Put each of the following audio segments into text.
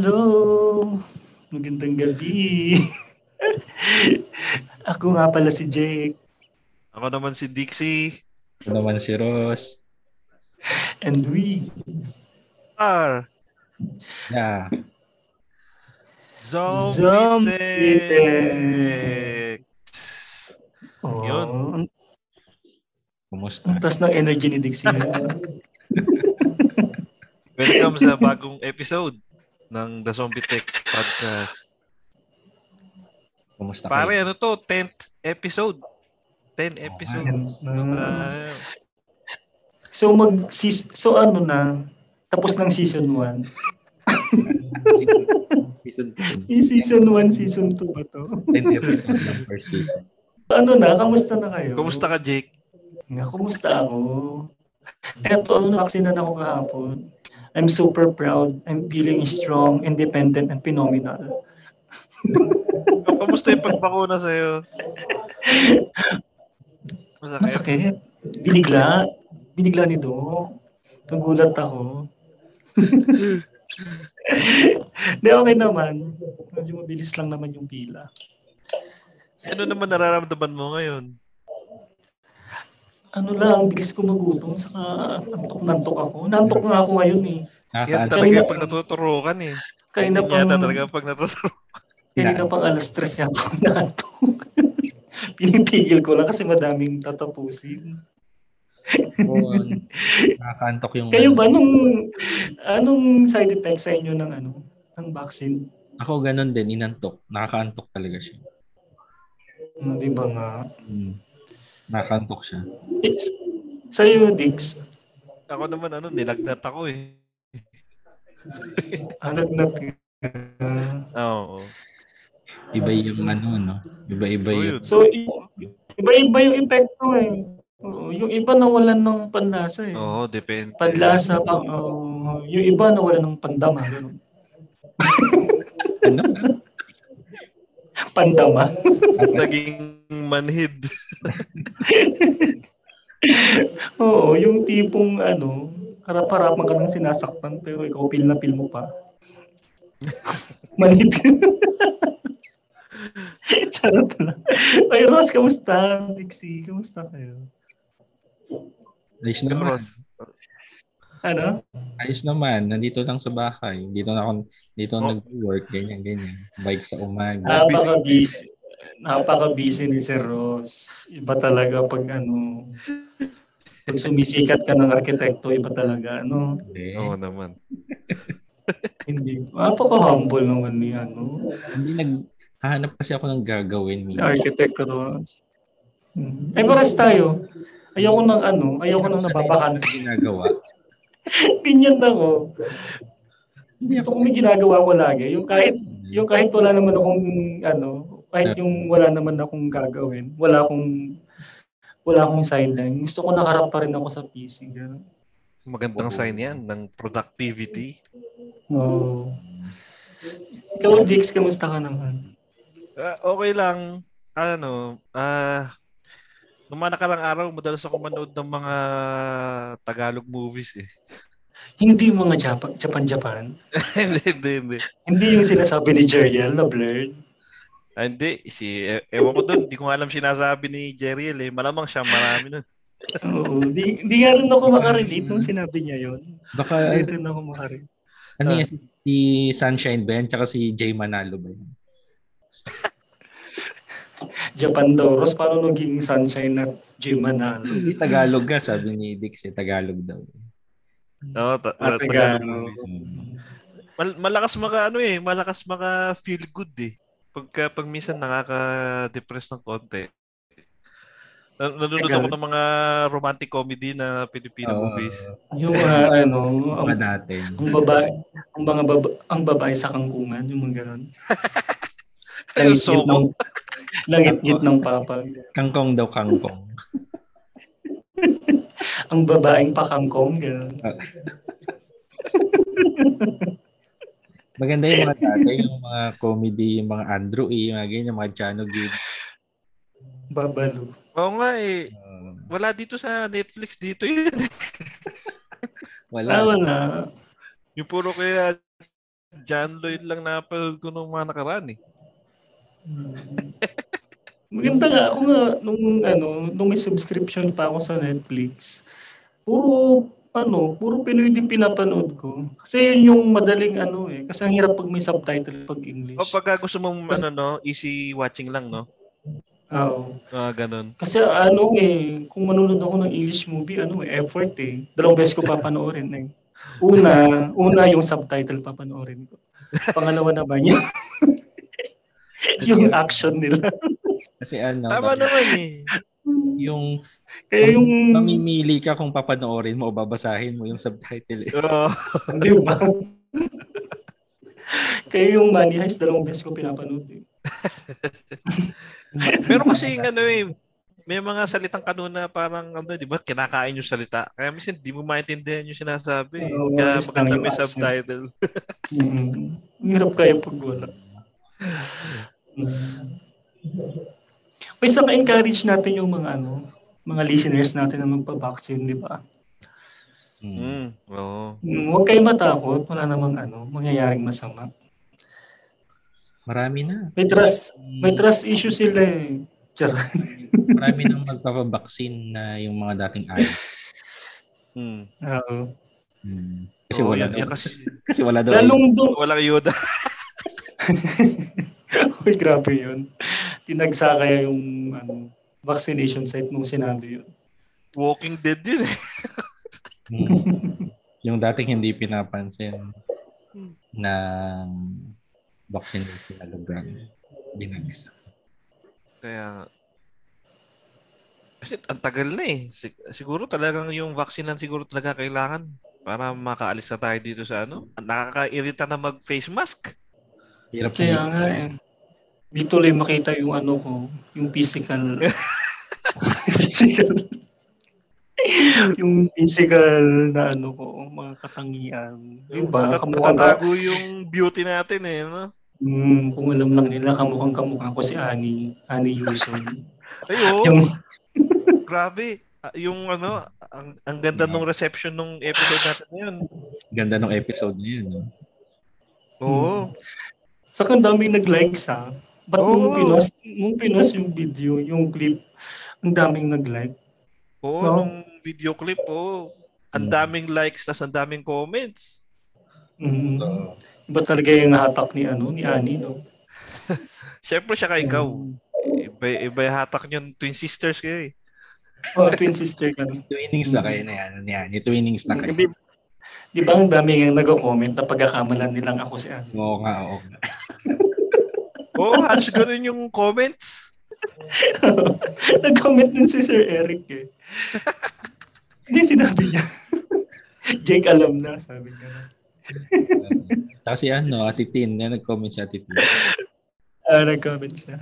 Hello! Magandang gabi. Ako nga pala si Jake. Ako naman si Dixie. Ako naman si Ross. And we R. Yeah. Zombie Zombie Tech. Oh, Yun. Kumusta? ang taas ng energy ni Dixie. Welcome sa bagong episode ng The Zombie Tech Podcast. Kumusta Pare, kayo? ano to? 10th episode. 10 episodes. Nung, ah, so mag sis- so ano na tapos ng season 1. Season, season Yung season 1, season 2 ba to? 10 episode ng first season. Ano na, kamusta na kayo? kumusta ka, Jake? Nga, kumusta ako? Eto, ano, vaccine ako kahapon. I'm super proud. I'm feeling strong, independent, and phenomenal. O, Kumusta yung pagbakuna sa'yo? Masakit. Masakit. Binigla. Binigla ni Doc. Nagulat ako. Hindi, okay naman. Medyo mabilis lang naman yung pila. Ano naman nararamdaman mo ngayon? Ano lang, bilis ko magutom, saka nantok-nantok ako. Nantok nga ako ngayon eh. Yan Nakaka- talaga Kaya- pag natuturukan eh. Kaya Yan na pang, yata talaga pag natuturo. kaya na pang alas stress yata ako nantok. Pinipigil ko lang kasi madaming tatapusin. Oo, Nakakantok yung... Kayo ba nung anong side effect sa inyo ng ano ng vaccine? Ako ganun din, inantok. Nakakaantok talaga siya. Hmm, di ba nga? Hmm. Nakakantok siya. It's, sa iyo, Dix, Ako naman ano, nilagnat ako eh. alagnat ka. Oo. Iba yung ano, no? Iba-iba yung... yun. So, iba-iba yung epekto eh. Oo, yung iba nawalan ng panlasa eh. Oo, depende. Panlasa, pang, oh, yung iba nawalan ng pandama. ganun. Ano? Pandama. Naging manhid. Oo, yung tipong ano, harap-harapan ka ng sinasaktan pero ikaw pil na pil mo pa. Manhid. Charot lang. Ay, Ross, kamusta? Dixie, kamusta kayo? Ayos Yun, naman. Ross. Ano? Ayos naman. Nandito lang sa bahay. Dito na ako, dito Oh. nag-work. Ganyan, ganyan. Bike sa umaga. Napaka-busy. Napaka-busy ni Sir Ross. Iba talaga pag ano, pag sumisikat ka ng arkitekto, iba talaga, ano, Hindi. Oo naman. hindi. Napaka-humble naman ni, ano, Hindi nag... Hahanap kasi ako ng gagawin. architect Ross. Hmm. Ay, pares tayo. Ayoko ng ano, ayoko nang nababakante. ginagawa. Ganyan ako. Gusto ko may ginagawa ko lagi. Yung kahit, yung kahit wala naman akong, ano, kahit yung wala naman akong gagawin, wala akong, wala akong sideline. Gusto ko nakarap pa rin ako sa PC. Ganun. Magandang sign yan ng productivity. Oo. Ikaw, Dix, kamusta ka naman? Ah, okay lang. Ano, ah, nung mga nakarang araw, madalas ako manood ng mga Tagalog movies eh. Hindi yung mga Japan, Japan, Japan. hindi, hindi, hindi. Hindi yung sinasabi ni Jeriel na blurred. Ah, hindi. Si, e- ewan ko doon, hindi ko alam sinasabi ni Jeriel eh. Malamang siya marami nun. Oo. Di, di nga rin ako makarelate nung sinabi niya yon. Baka, Hindi rin ako makarelate. ano yan, si Sunshine ba yan? Tsaka si Jay Manalo ba yan? Japan daw. Ross, paano naging sunshine na Jim Manalo? Hindi Tagalog nga, sabi ni Dix, eh, Tagalog daw. Oo, ta- Ah, ta- Tagalog. Mal- malakas maka ano eh, malakas maka feel good eh. Pagka pag minsan nakaka-depress ng konti. Na- Nanonood ako ng mga romantic comedy na Filipino Oo. movies. Yung mga ano, ang, dati. ang babae, ang mga baba, ang babae sa kangkungan, yung mga ganon. Ayun, so, ng, langit-ngit ng papa. Kangkong daw, kangkong. Ang babaeng pakangkong, ganon. Maganda yung mga dati, yung mga comedy, yung mga Andrew E, yung mga ganyan, yung mga Chano Gibb. Babalo. oo nga eh. Uh, Wala dito sa Netflix dito yun. wala. Ah, wala. yung puro kaya John Lloyd lang napanood ko nung mga nakaraan eh. Maganda nga ako nga nung ano, nung may subscription pa ako sa Netflix. Puro ano, puro Pinoy din pinapanood ko. Kasi yun yung madaling ano eh. Kasi ang hirap pag may subtitle pag English. O pagka gusto mong ano no, easy watching lang no. Oo. Ah, ganun. Kasi ano eh, kung manonood ako ng English movie, ano eh, effort eh. Dalawang beses ko papanoorin eh. Una, una yung subtitle papanoorin ko. Pangalawa naman yung yung action nila. Kasi ano, Tama naman eh. yung Kaya yung, mamimili ka kung papanoorin mo o babasahin mo yung subtitle. Eh. Oo. di ba? Kaya yung Money Heist, dalawang beses ko pinapanood eh. Pero kasi yung ano eh, may mga salitang kanuna parang ano, di ba, kinakain yung salita. Kaya minsan di mo maintindihan yung sinasabi. Oo, Kaya maganda yung may subtitle. Mm. Ang hirap kaya pag wala. Mm. May saka encourage natin yung mga ano, mga listeners natin na magpa-vaccine, di ba? Mm, oo. Mm, Huwag kayo matakot, wala namang ano, mangyayaring masama. Marami na. May trust, may trust issue sila eh. Marami nang magpapabaksin na yung mga dating ay. Mm. Oo. Hmm. Kasi wala yan, daw. kasi, Kasi wala daw. Lalong doon, walang ayuda. Uy, grabe yun. Tinagsa kaya yung ano, vaccination site nung sinabi yun. Walking Dead yun eh. Hmm. yung dating hindi pinapansin na vaccination na lugar. Binagisa. Kaya, kasi ang tagal na eh. Sig- siguro talagang yung vaccine lang siguro talaga kailangan para makaalis na tayo dito sa ano. Nakakairita na mag-face mask. Hirap Kaya na nga eh. Di tuloy makita yung ano ko, yung physical. physical. yung physical na ano ko, mga katangian. Yung ba, Natat- natatago yung beauty natin eh. No? hmm, kung alam lang nila, kamukhang kamukha ko si Ani, Ani Yuson. Ay, oo. yung, Grabe. Ah, Yung ano, ang, ang ganda nung reception nung episode natin na yun. Ganda ng episode na yun. No? Oo. Sa ang daming nag-likes ha. Ba't nung Oo. pinost, nung pinost yung video, yung clip, ang daming nag-like. Oo, No? nung video clip, oo. Ang Mm. daming likes, tas ang daming comments. Mm. Iba talaga yung hatak ni ano, ni Ani, no? Siyempre siya ka ikaw. Mm. Iba, iba yung hatak niyo, twin sisters kayo eh. Oh, twin sister ka. twinnings na kayo na yan. yan. Yung twinnings na kayo. Di ba ang dami yung nag-comment na pagkakamalan nilang ako si Ani? Oo nga, oo nga. Oo, halos ganun yung comments. Nag-comment din si Sir Eric eh. Hindi sinabi niya. Jake alam na, sabi niya. Kasi ano, Ate Tin, na nag-comment si Ate Tin. Ah, nag-comment siya.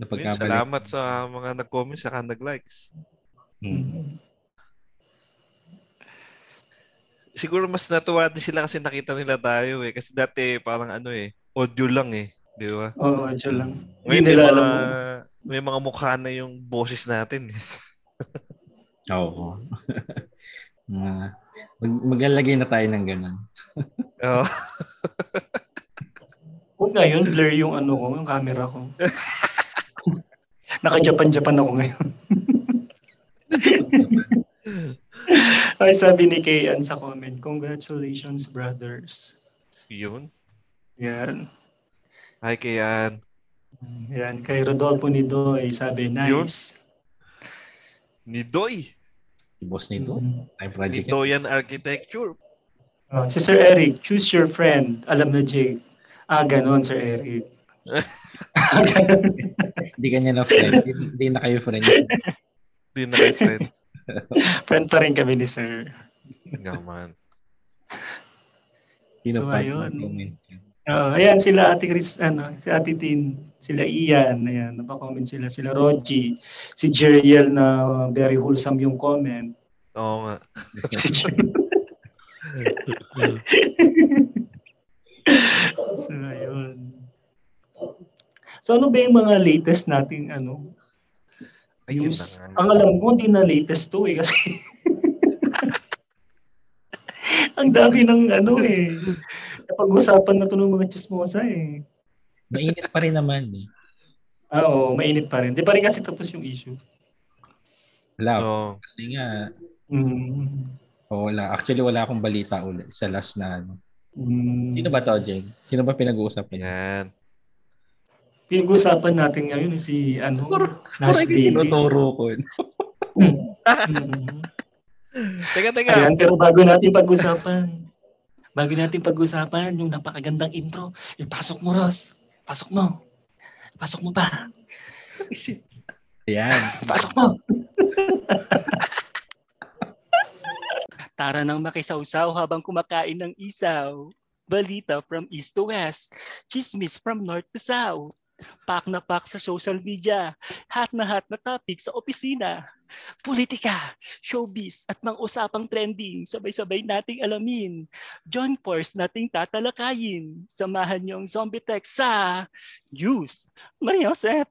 Na Ayun, pagkabalik. salamat sa mga nag-comments saka nag-likes. Hmm. Siguro mas natuwa din sila kasi nakita nila tayo eh. Kasi dati parang ano eh, audio lang eh. Di ba? Oo, oh, lang. Hindi Ngayon, may nila mga, alam. may mga mukha na yung boses natin. eh. Oo. Mga- mag- maglalagay na tayo ng ganun. Oo. Huwag nga yun, blur yung ano ko, yung camera ko. Naka-Japan-Japan ako ngayon. Ay, sabi ni Kayan sa comment, congratulations, brothers. Yun. Yan. Hi, Kayan. Yan. Kay Rodolfo Nidoy, sabi, nice. Ni Doy. Si boss nito. Mm. Time Ni project. Doyan Architecture. Oh, si Sir Eric, choose your friend. Alam na Jake. Ah, ganon, Sir Eric. Hindi kanya na friend. Hindi, hindi na kayo friends. Di na kay friend. friend pa rin kami ni Sir. Naman. So, pa ayun. Uh, ayan sila Ate Chris, ano, si Ate Tin, sila Ian, ayan, napaka-comment sila, sila Roji, si Jeriel na uh, very wholesome yung comment. Oo nga. Si so, ayun. So, ano ba yung mga latest nating ano? Na nga. Ang alam ko, hindi na latest to eh, kasi ang dami ng ano eh. Pag-usapan na ito ng mga chismosa eh. Mainit pa rin naman eh. Ah, oo, mainit pa rin. Di pa rin kasi tapos yung issue. Wala. Oo. Kasi nga, Mm. oh, wala. Actually, wala akong balita ulit sa last na ano. Mm. Sino ba to, Jeng? Sino ba pinag-uusapan niya? Yan. Pinag-usapan natin ngayon si ano, Nas Parang Daily. tinuturo ko. Mm. Teka, teka. Ayan, pero bago natin pag-usapan, bago natin pag-usapan yung napakagandang intro, ipasok mo, Ross. Pasok mo. Pasok mo pa. Ayan. Pasok mo. Tara nang makisawsaw habang kumakain ng isaw. Balita from east to west. Chismis from north to south. Pak na pak sa social media. Hat na hat na topic sa opisina. Politika, showbiz at mga usapang trending sabay-sabay nating alamin. John Force nating tatalakayin. Samahan niyo ang Zombie Tech sa News. Maria Josep.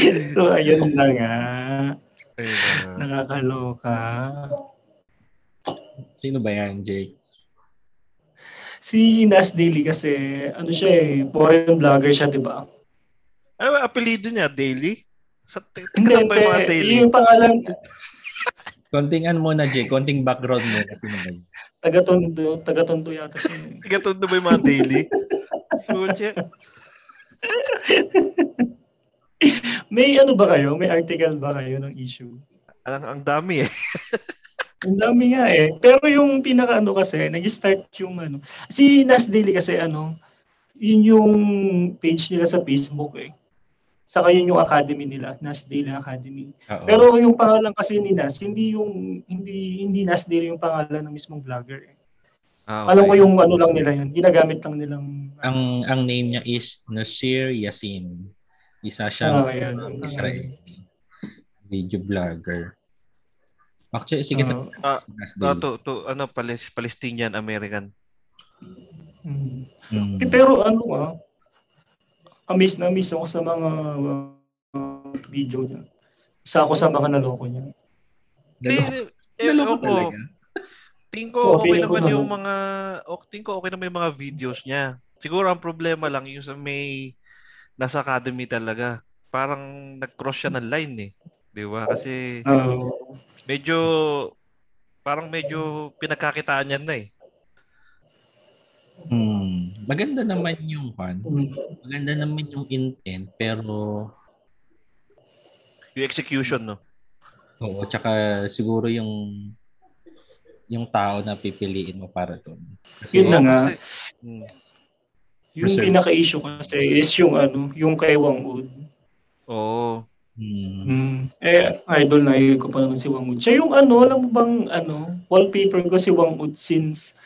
so, ayun na nga. Nakakaloka. Sino ba yan, Jake? Si Nas Daily kasi, ano siya eh, foreign vlogger siya, di ba? Ano ba apelido niya? Daily? Sa t- Hindi, ba yung mga daily? Yung pangalan, Konting ano muna, Jake. Konting background mo. Kasi naman. taga-tondo, taga-tondo yata siya. eh. Tigatundo ba yung mga daily? Pucha. May ano ba kayo? May article ba kayo ng issue? Ang, ang dami eh. Ang dami nga eh. Pero yung pinaka ano kasi, nag-start yung ano. Si Nas Daily kasi ano, yun yung page nila sa Facebook eh. Saka yun yung academy nila, Nas Daily Academy. Oo. Pero yung pangalan kasi ni Nas, hindi yung hindi hindi Nas Daily yung pangalan ng mismong vlogger eh. Ah, Alam ko yung ano lang nila yun, ginagamit lang nilang ang ang name niya is Nasir Yassin. Isa siyang ayan. Israeli video vlogger. Actually, sige na. Nas Ah, Daily. to, to, ano, Palis, Palestinian American. mm. Mm. Eh, pero ano ah, amaze na amaze ako sa mga uh, video niya. Isa ako sa mga naloko niya. Naloko- Eh, eh, naloko ako, talaga. tingin ko Oo, okay ko naman yung mga, okay, tingin ko okay naman yung mga videos niya. Siguro ang problema lang yung sa may nasa academy talaga. Parang nag-cross siya ng line eh. Di ba? Kasi medyo, parang medyo pinagkakitaan niya na eh. Hmm. Maganda naman yung fan. mm. Maganda naman yung intent pero Yung execution, no? oo, tsaka siguro yung yung tao na pipiliin mo para doon. Kasi Yun na nga. Kasi, Hmm. Yung Research. pinaka-issue kasi is yung ano, yung kay Wang Ud. Oo. hmm, Mm. Eh, idol na ko pa naman si Wang Ud. Siya yung ano, alam mo bang ano, wallpaper ko si Wang Ud since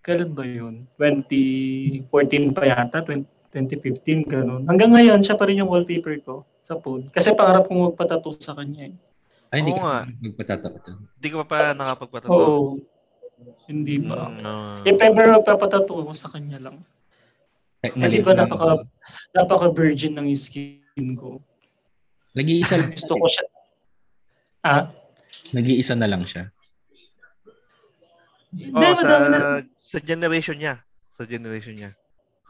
kailan ba yun? 2014 pa yata, 20, 2015, ganun. Hanggang ngayon, siya pa rin yung wallpaper ko sa phone. Kasi pangarap kong magpatato sa kanya eh. ay, hindi Oo nga. ka magpatato doon. Hindi ko pa pa nakapagpatato. Oo. Hindi pa. Mm, ah. If ever magpapatato ako sa kanya lang. Eh, Eh, di ba napaka, napaka-virgin ng skin ko. Nag-iisa, Gusto ko siya. Ah? nag-iisa na lang siya. Oo, Hindi, sa, na. sa generation niya. Sa generation niya.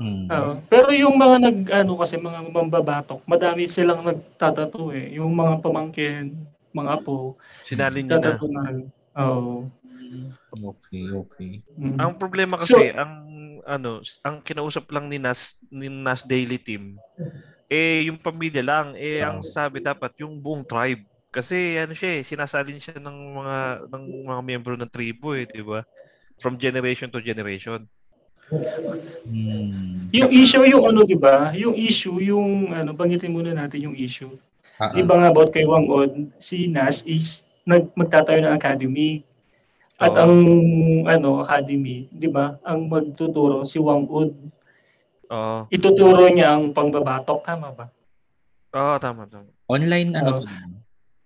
Hmm. Oo. pero yung mga nag ano kasi mga mambabatok, madami silang nagtatato eh. Yung mga pamangkin, mga apo, Sinalin niya na. Oo. Okay, okay. Mm. Ang problema So- kasi, ang ano, ang kinausap lang ni Nas, ni Nas Daily Team, eh yung pamilya lang, eh ang sabi dapat yung buong tribe. Kasi ano siya eh, sinasalin siya ng mga ng mga miyembro ng tribo eh, di ba? From generation to generation. Hmm. Yung issue yung ano, 'di ba? Yung issue yung ano, banggitin muna natin yung issue. Ah, ah. Di ba nga about kay Wang Od, si Nas is nag magtatayo ng academy. At Oo. ang ano, academy, 'di ba? Ang magtuturo si Wang Od. Oo. Ituturo niya ang pangbabatok, tama ba? Oo, tama, tama. Online ano Oh. to?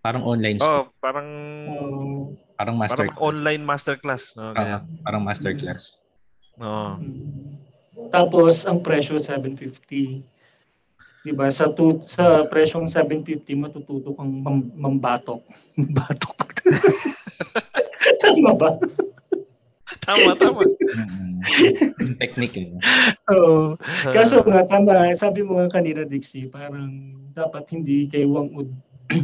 Parang online Oo, school. parang Um, Parang master parang online masterclass. No, ganyan. parang masterclass. Oo. Tapos ang presyo 750. 'Di ba? Sa tu- sa presyong 750 matututo kang mam- mambatok. Mambatok. Tama ba? tama, tama. Yung technique eh. Oo. Kaso nga, tama. Sabi mo nga kanina, Dixie, parang dapat hindi kay Wang Ud.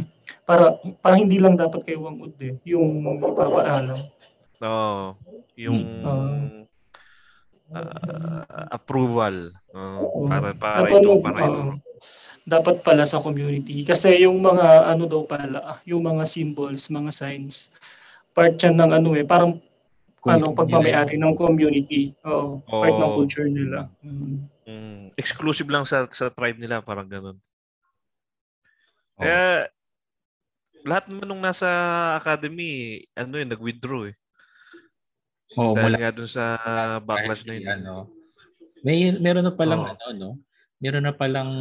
para, parang hindi lang dapat kay Wang Ud eh. Yung ipapaalam. Oo. yung Hmm. ah, approval. Oo. para para Dapat, ito, para ito. oo. dapat pala sa community. Kasi yung mga ano daw pala, yung mga symbols, mga signs, part yan ng ano eh, parang ano, pagmamayari ng community. Oo, part ng culture nila. Mm. Mm, exclusive lang sa sa tribe nila, parang ganun. Oo. Kaya, lahat naman nung nasa academy, ano eh, nag-withdraw eh. Oo, Dahil mula nga dun sa backlash na yun. Ano, may meron na palang Oo. ano no. Meron na palang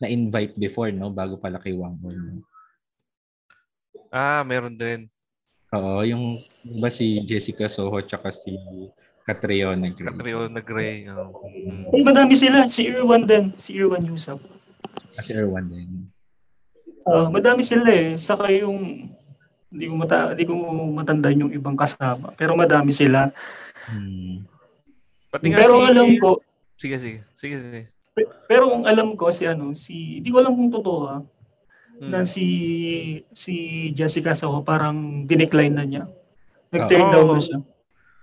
na-invite before no bago pala kay Wang Hon. No? Ah, meron din. Oo, yung ba si Jessica Soho tsaka si Catriona Gray. Catriona Gray. oo. Mm. Ay, madami sila. Si Irwan din. Si Irwan Yusuf. Ah, si Erwan din. Ah, madami sila eh. Saka yung hindi ko mata hindi ko matandaan yung ibang kasama. Pero madami sila. Hmm. Pati nga Pero si... alam ko, Sige, sige. Sige, sige. pe- pero kung alam ko si ano, si hindi ko alam kung totoo ah, Mm. na si si Jessica Soho parang dinecline na niya. Nag-turn down na siya.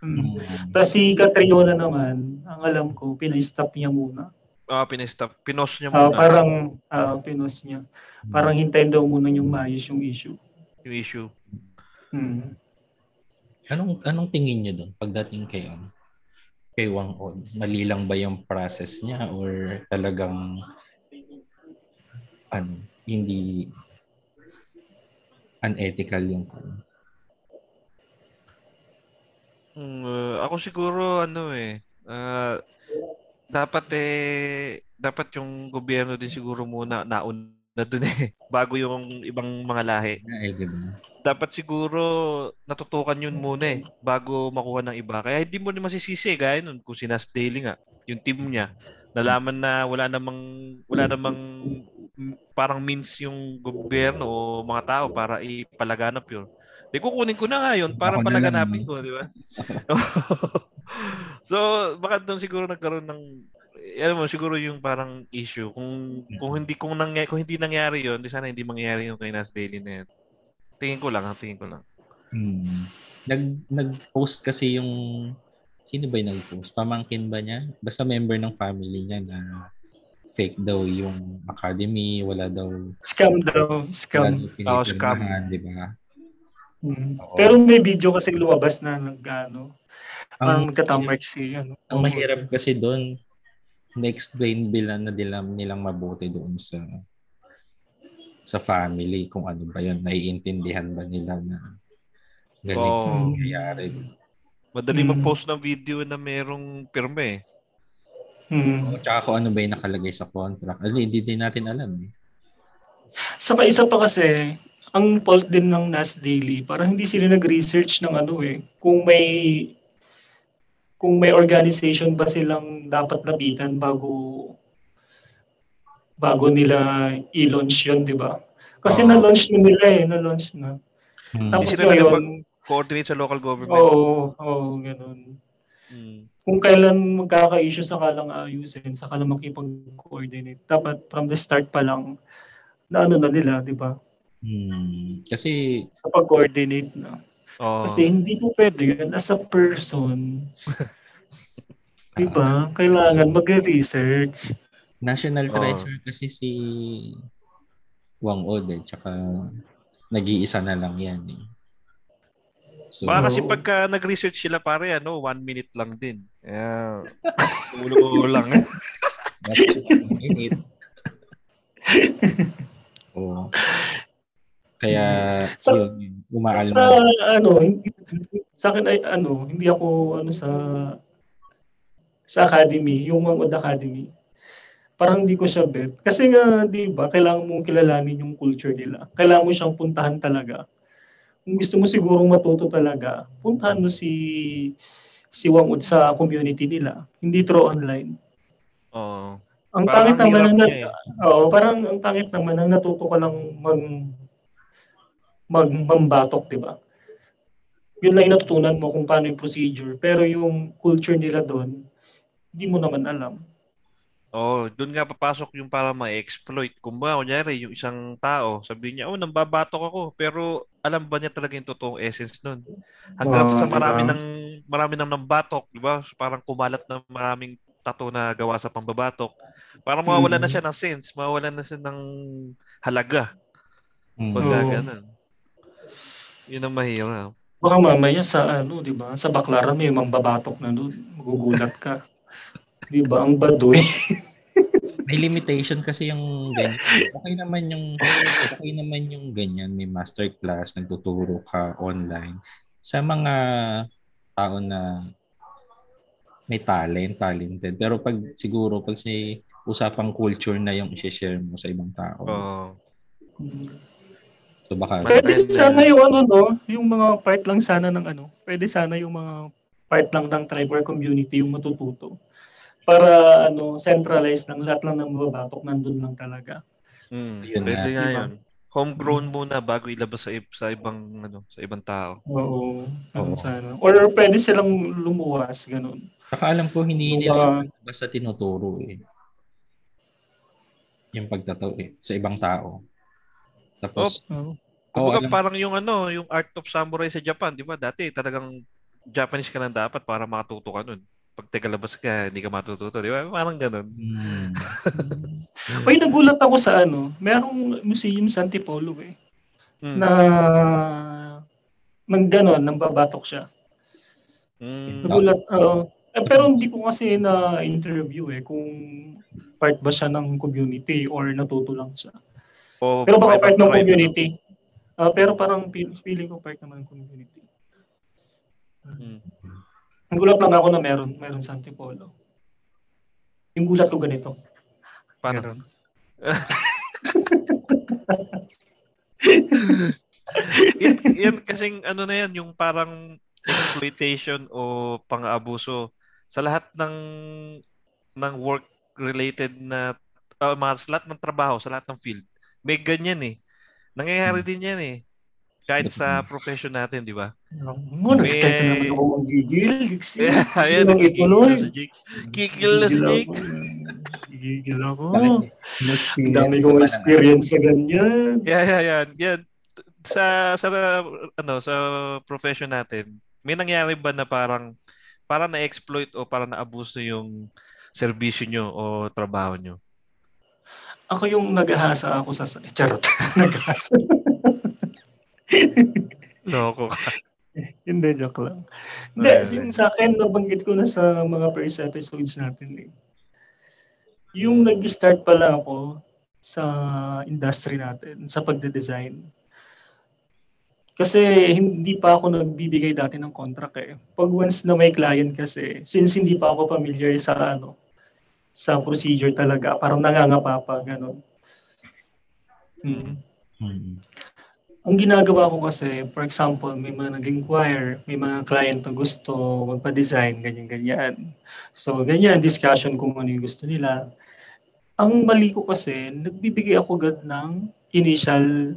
Mm. Hmm. Tapos si Catriona naman, ang alam ko, pinay-stop niya muna. Ah, pinistop. Pinos niya Ah, muna parang ah, pinos niya. Parang hintayin daw muna yung maayos yung issue. yung issue. Hmm. Anong anong tingin niyo doon pagdating kay ano? Kay Wang On? Mali lang ba yung process niya or talagang ano, hindi unethical yung Mm, uh, ako siguro ano eh ah, dapat eh dapat yung gobyerno din siguro muna nauna dun eh bago yung ibang mga lahi. ay, di ba? Dapat siguro natutukan yun muna eh bago makuha ng iba. Kaya hindi mo naman masisisi gaya nun kung si Nas Daily nga, yung team niya nalaman na wala namang wala namang parang means yung gobyerno o mga tao para ipalaganap yun. Di kukunin ko na nga yun para Ako na palaganapin ko, di ba? so, baka doon siguro nagkaroon ng alam mo siguro yung parang issue kung kung hindi kung nangyari kung hindi nangyari yon di sana hindi mangyari yung kay Nas Daily na yun. Tingin ko lang, tingin ko lang. Hmm. Nag nag-post kasi yung sino ba yung nag-post? Pamangkin ba niya? Basta member ng family niya na fake daw yung academy, wala daw Scam daw, scam. daw Oh, scam. di ba? Mm. Oo. Pero may video kasi lumabas na nag ano, parang Ang, nagtatamart si ano. ang mahirap kasi doon, na-explain bilang na nilang, nilang mabuti doon sa sa family kung ano ba yun. Naiintindihan ba nila na ganito ang nangyayari. Madali Mm. mag-post ng video na merong pirme. Eh. Mm. O, tsaka kung ano ba yung nakalagay sa contract. Ano, hindi din natin alam. Eh. Saka isa pa kasi, ang fault din ng Nas Daily, parang hindi sila nag-research ng ano eh, kung may kung may organization ba silang dapat lapitan bago bago nila i-launch yun, di ba? Kasi Oo. na-launch na nila eh, na-launch na. Hmm. Tapos sila ngayon, Coordinate sa local government. oo, oo, ganun. Mm. Kung kailan magkaka-issue, saka lang ayusin, saka lang makipag-coordinate. Dapat from the start pa lang, na ano na nila, di ba? Hmm. Kasi Kapag coordinate na. Oo. Kasi hindi po pwede yun as a person. diba? Kailangan mag-research. national treasure kasi si Wang Od eh. Tsaka nag-iisa na lang yan eh. So, Baka kasi pagka nag-research sila pare, ano, one minute lang din. Kaya, ulo lang. that's one minute. Oo. Kaya, Sa- yun, umaalma. Sa ano, hindi- sa akin ay ano, hindi ako ano sa sa academy, yung Mangod Academy. Parang hindi ko siya bet. Kasi nga, di ba, kailangan mong kilalanin yung culture nila. Kailangan mo siyang puntahan talaga. Kung gusto mo sigurong matuto talaga, puntahan mo si si Wangud sa community nila. Hindi through online. Oo. Ang pangit naman ng eh. Oo, parang ang pangit naman ang natuto ka lang mag mag mambatok, 'di ba? Yun lang natutunan mo kung paano yung procedure. Pero yung culture nila doon, hindi mo naman alam. Oh, doon nga papasok yung para ma-exploit. Ba, kunyari, yung isang tao, sabi niya, oh, nambabatok ako. Pero alam ba niya talaga yung totoong essence nun? Hanggang oh, sa marami diba? ng marami nang nambatok, di ba? Parang kumalat na maraming tato na gawa sa pambabatok. Parang mawawala mm. na siya ng sense, mawawala na siya ng halaga. Mm. Pag oh. ganun. Yun ang mahirap. Baka mamaya sa ano, 'di ba? Sa baklaran may mambabatok na doon, magugulat ka. 'Di ba? Ang baduy. may limitation kasi yung ganyan. Okay naman yung okay naman yung ganyan, may master class, nagtuturo ka online sa mga tao na may talent, talented. Pero pag siguro pag si usapang culture na yung i-share mo sa ibang tao. Oh. So baka Pwede sana yung ano no, yung mga part lang sana ng ano. Pwede sana yung mga part lang ng tribe community yung matututo para ano centralized lang lahat lang ng mababatok nandun lang talaga. Mm, yun pwede nga yun. Homegrown muna bago ilabas sa, sa ibang ano sa ibang tao. Oo. Oo. Sana. Or pwede silang lumuwas ganun. Saka alam ko hindi nila basta tinuturo eh. Yung pagtataw eh, sa ibang tao. Tapos oh, oh, alam, parang yung ano, yung Art of Samurai sa Japan, di ba? Dati talagang Japanese ka lang dapat para makatuto ka nun pag tagalabas ka, hindi ka matututo. Di ba? Parang ganun. Hmm. Uy, nagulat ako sa ano. Merong museum sa Antipolo eh. Hmm. Na nang ganon, nang babatok siya. Hmm. Nagulat, uh, eh, pero hindi ko kasi na-interview eh kung part ba siya ng community or natuto lang siya. O, pero baka part ng community. Uh, pero parang feeling ko part naman ng community. Hmm. Ang gulat lang ako na meron, meron sa Antipolo. Yung gulat ko ganito. Paano? Meron. yan, yan kasing ano na yan, yung parang exploitation o pang-abuso sa lahat ng ng work related na uh, mga, sa lahat ng trabaho, sa lahat ng field. May ganyan eh. Nangyayari hmm. din yan eh. Kahit sa profession natin, di ba? Mo, no, next time naman ako magigil. Ayan, gigil na si Jake. Gigil na si Jake. Gigil ako. Ang dami kong experience sa ganyan. Yeah, yeah, yeah. Yan. Sa, sa, ano, sa profession natin, may nangyari ba na parang para na-exploit o para na-abuso yung serbisyo nyo o trabaho nyo? Ako yung naghahasa ako sa... Charot. naghahasa. Loko ka. Hindi, joke lang. Hindi, okay. yung sa akin, nabanggit ko na sa mga first episodes natin eh. Yung nag-start pa lang ako sa industry natin, sa pagde-design. Kasi hindi pa ako nagbibigay dati ng contract eh. Pag once na may client kasi, since hindi pa ako familiar sa ano, sa procedure talaga, parang nangangapa pa, gano'n. Mm. Mm ang ginagawa ko kasi, for example, may mga nag-inquire, may mga client na gusto magpa-design, ganyan-ganyan. So, ganyan, discussion kung ano yung gusto nila. Ang mali ko kasi, nagbibigay ako agad ng initial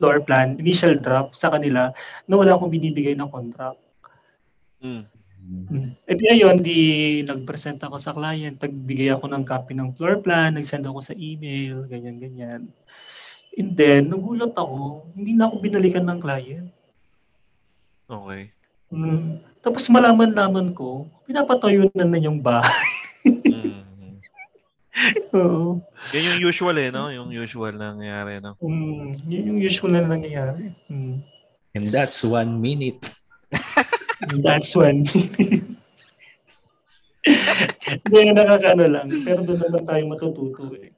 floor plan, initial draft sa kanila na wala akong binibigay ng contract. Mm. Mm. E di ayun, di nag-present ako sa client, nagbigay ako ng copy ng floor plan, nag-send ako sa email, ganyan-ganyan. And then, nagulat ako, hindi na ako binalikan ng client. Okay. Mm, tapos malaman-laman ko, pinapatayo na na yung bahay. mm. Oo. Yan yung usual eh, no? Yung usual na nangyayari, no? Mm, yun yung usual na nangyayari. Mm. And that's one minute. that's one minute. Hindi, nakakaano lang. Pero doon naman tayo matututo eh.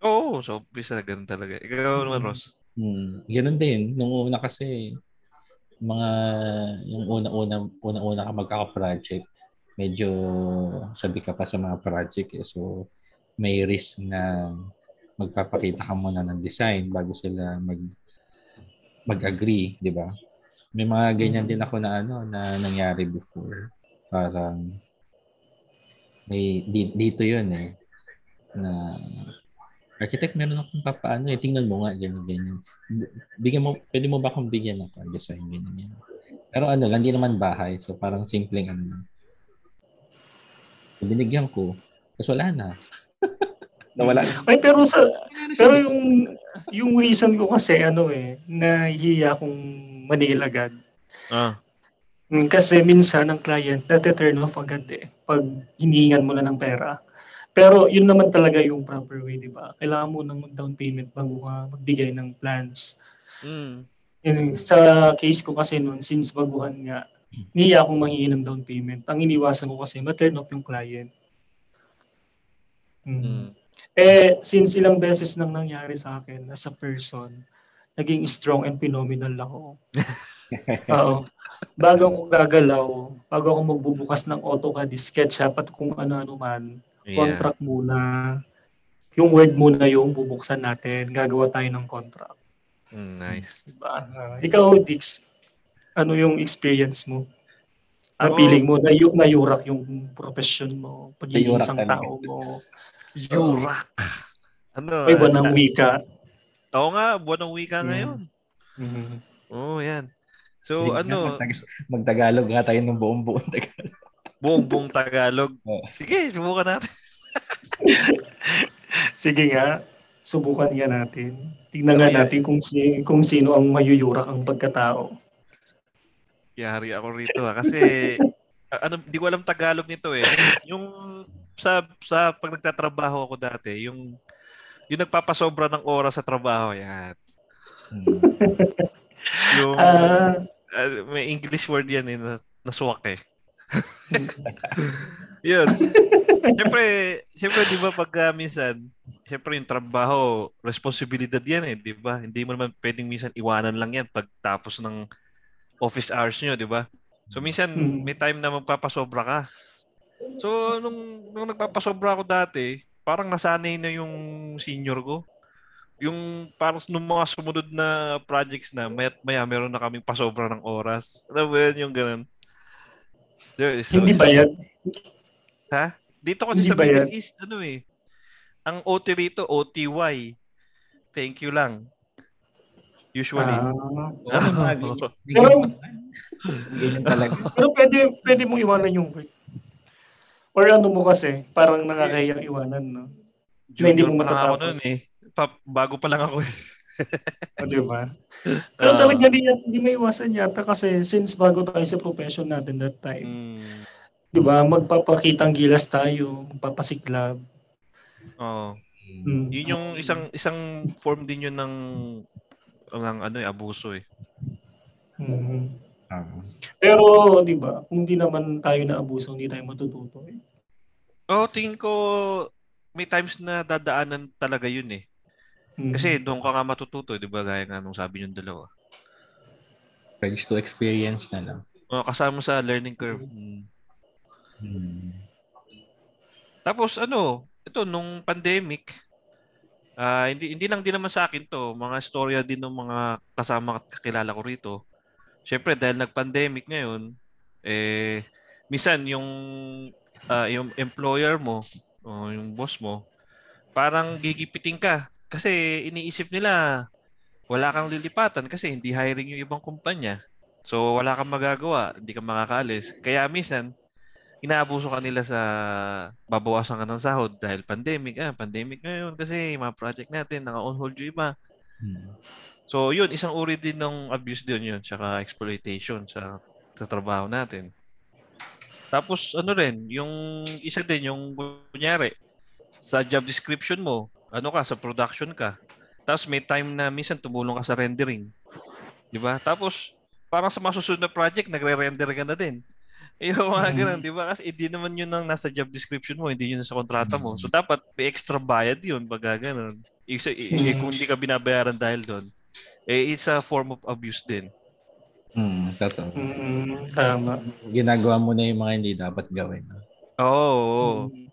Oo, so umpisa na ganun talaga. Ikaw naman, Ross. Hmm. Ganun din. Nung una kasi, mga, yung una-una, una-una ka magkaka-project, medyo sabi ka pa sa mga project eh. So, may risk na magpapakita ka muna ng design bago sila mag mag-agree, di ba? May mga ganyan din ako na ano na nangyari before. Parang may di, dito yun eh na architect meron akong papaano eh. Tingnan mo nga ganyan ganyan. Bigyan mo pwede mo ba akong bigyan ako design ganyan yan pero ano hindi naman bahay. So parang simpleng ano lang. Binigyan ko tapos wala na. Nawala. Ay pero sa pero yung yung reason ko kasi ano eh nahihiya akong manil agad. Ah. Mm, Kasi minsan ang client nate-turn off agad eh pag hinihingan mo na ng pera. Pero yun naman talaga yung proper way, di ba? Kailangan mo nang mag-down payment bago ka magbigay ng plans. Mm. Yun, sa case ko kasi noon, since baguhan nga, niya akong manghingi ng down payment. Ang iniwasan ko kasi, ma-turn off yung client. Mm. Mm. Eh, since ilang beses nang nangyari sa akin as a person, naging strong and phenomenal ako. Oo. Bago ako gagalaw, bago ako magbubukas ng AutoCAD, SketchUp at kung ano-ano man, Yeah. contract muna. Yung word muna yung bubuksan natin. Gagawa tayo ng contract. Mm, nice. Diba? Ah, ikaw, Dix, ano yung experience mo? Ang Ako- feeling mo, na yung nayurak yung profession mo, pagiging Nayurak isang talaga. tao mo. Yurak. Ano? May buwan ng wika. Oo nga, buwan ng wika Mm. ngayon. Mhm. Oo, yan. So, Sige, ano, magtag- magtagalog nga tayo ng buong buong Tagalog. Buong-buong Tagalog. Sige, subukan natin. Sige nga, subukan nga natin. Tingnan nga natin kung, si, kung sino ang mayuyurak ang pagkatao. Yari ako rito ha. Kasi, a- ano, hindi ko alam Tagalog nito eh. Yung sa sa pag nagtatrabaho ako dati, yung yung nagpapasobra ng oras sa trabaho, yan. Hmm. Yung Ah, ah, may English word yan eh, na, naswak eh. Yun. Siyempre, siyempre 'di ba pag ah, minsan, siyempre yung trabaho, responsibilidad 'yan eh, 'di ba? Hindi mo naman pwedeng minsan iwanan lang 'yan pag tapos ng office hours niyo, 'di ba? So minsan Mm. may time na magpapasobra ka. So nung nung nagpapasobra ako dati, parang nasanay na yung senior ko. Yung parang nung mga sumunod na projects na, maya, maya meron na kaming pasobra ng oras. Alam mo yun, yung ganun. There is- so- hindi ba yan? Ha? Dito kasi Hindi sa Middle yan? East, ano eh. Ang OT rito, OTY. Thank you lang. Usually. Ah. Pero- talaga. pero pwede, pwede mong iwanan yung work. Or ano mo kasi, parang nakakayang iwanan, no? na hindi Junior mo lang ako matatapos. nun eh. Pa, bago pa lang ako eh. O, di ba? Pero Ah. talaga di, hindi may iwasan yata kasi since bago tayo sa profession natin that time, Mm. di ba, magpapakitang gilas tayo, magpapasiklab. Oo. Mm. Yun yung isang isang form din yun ng ng ano eh, abuso eh. Mhm. Ah. Pero, di ba, kung di naman tayo na abuso, hindi tayo matututo. Eh. Oh, tingin ko may times na dadaanan talaga yun eh. Kasi doon ka nga matututo, eh, 'di ba? Gaya nga nung sabi yung dalawa. Pledge to experience na lang. Oh, kasama sa learning curve. Mm. Hmm. Tapos ano, ito nung pandemic, ah hindi hindi lang din naman sa akin to, mga storya din ng mga kasama at kakilala ko rito. Syempre dahil nag-pandemic ngayon, eh minsan yung ah, yung employer mo o yung boss mo parang gigipitin ka kasi iniisip nila wala kang lilipatan kasi hindi hiring yung ibang kumpanya. So wala kang magagawa, hindi ka makakaalis. Kaya minsan inaabuso ka nila sa babawasan ka ng sahod dahil pandemic. Ah, pandemic ngayon kasi mga project natin naka-on hold yung iba. Hmm. So yun, isang uri din ng abuse din yun, tsaka exploitation sa, sa trabaho natin. Tapos ano rin, yung isa din, yung kunyari, sa job description mo, ano ka, sa production ka. Tapos may time na minsan tumulong ka sa rendering. Di ba? Tapos parang sa masusunod na project, nagre-render ka na din. Yung mga Mhm. ganun, di ba? Kasi hindi naman yun ang nasa job description mo, hindi yun sa kontrata mo. So dapat may extra bayad yun pag ganun. Isa, i- i- Mhm. kung hindi ka binabayaran dahil doon, eh, it's a form of abuse din. Hmm, totoo. Mm, tama. Ginagawa mo na yung mga hindi dapat gawin. Oo. oo. Mm.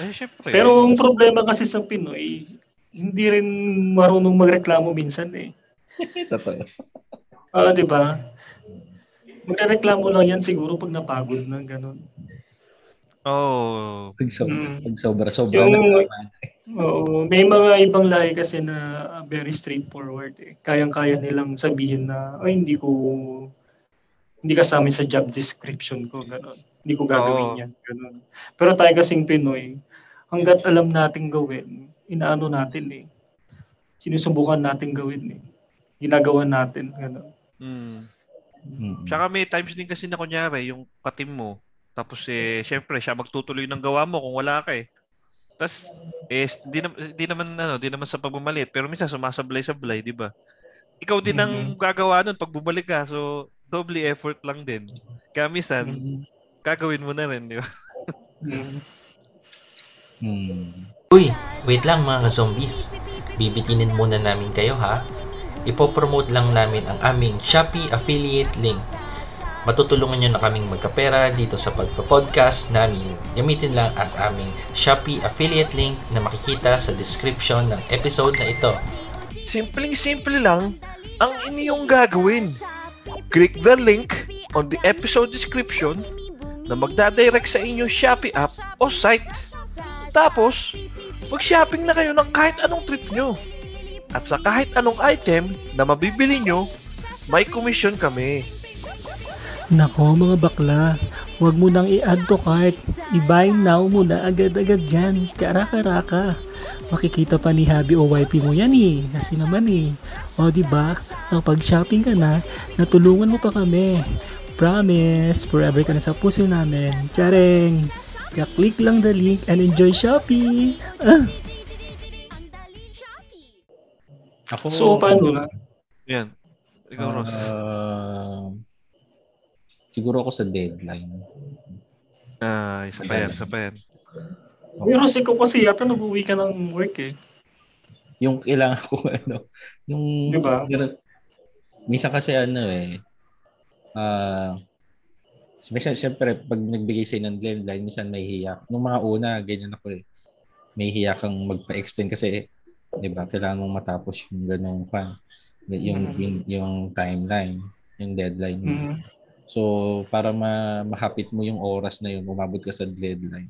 Eh, syempre. Pero ang problema kasi sa Pinoy, hindi rin marunong magreklamo minsan eh. totoo. Ah, 'di ba? Magreklamo lang yan siguro pag napagod na ganun. Oh. Pag sobra, Mm. pag sobra, sobra Yung- na naman. Oo, may mga ibang lahi kasi na uh, very straightforward eh. Kayang-kaya nilang sabihin na, ay hindi ko, hindi kasama sa job description ko, gano'n. Hindi ko gagawin Oo. yan, gano'n. Pero tayo kasing Pinoy, hanggat alam natin gawin, inaano natin eh. Sinusubukan natin gawin eh. Ginagawa natin, gano'n. Mm. Mm. Tsaka may times din kasi na kunyari, yung katim mo, tapos eh, syempre, siya magtutuloy ng gawa mo kung wala ka eh. Tapos, eh, di, na, di naman, ano, di naman sa pagbumalit, pero minsan sumasablay-sablay, di ba? Ikaw din ang gagawa nun pag bumalik ka, so doble effort lang din. Kaya minsan, Mm. gagawin mo na rin, di ba? Mm. Mm. Uy, wait lang mga zombies. Bibitinin muna namin kayo ha. Ipopromote lang namin ang aming Shopee affiliate link. Matutulungan nyo na kaming magkapera dito sa pagpa-podcast namin. Gamitin lang ang aming Shopee affiliate link na makikita sa description ng episode na ito. Simpleng-simple lang ang inyong gagawin. Click the link on the episode description na magdadirect sa inyong Shopee app o site. Tapos, mag-shopping na kayo ng kahit anong trip nyo. At sa kahit anong item na mabibili nyo, may commission kami. Nako mga bakla, huwag mo nang i-add to cart. I-buy now mo na agad-agad dyan. Karaka-raka. Makikita pa ni Habi o YP mo yan eh. Kasi naman eh. O di ba? Kapag shopping ka na, natulungan mo pa kami. Promise, forever ka na sa puso namin. Tsareng! Kaya click lang the link and enjoy shopping. Ah! Ako, So, paano na? Yan. Ikaw, Ross. Ah, siguro ako sa deadline. Ah, isa pa yan, isa pa yan. Pero kasi ko kasi yata nag-uwi ka ng work eh. Yung kailangan ko, ano, yung... Di ba? ganun- Minsan kasi ano eh, ah, special, syempre, pag nagbigay sa'yo ng deadline, minsan may hiya. Nung mga una, ganyan ako eh. May hiya kang magpa-extend kasi, di ba, kailangan mong matapos yung ganong pan. Yung, yung, yung timeline, yung deadline. mo. So, para ma mahapit mo yung oras na yun, umabot ka sa deadline.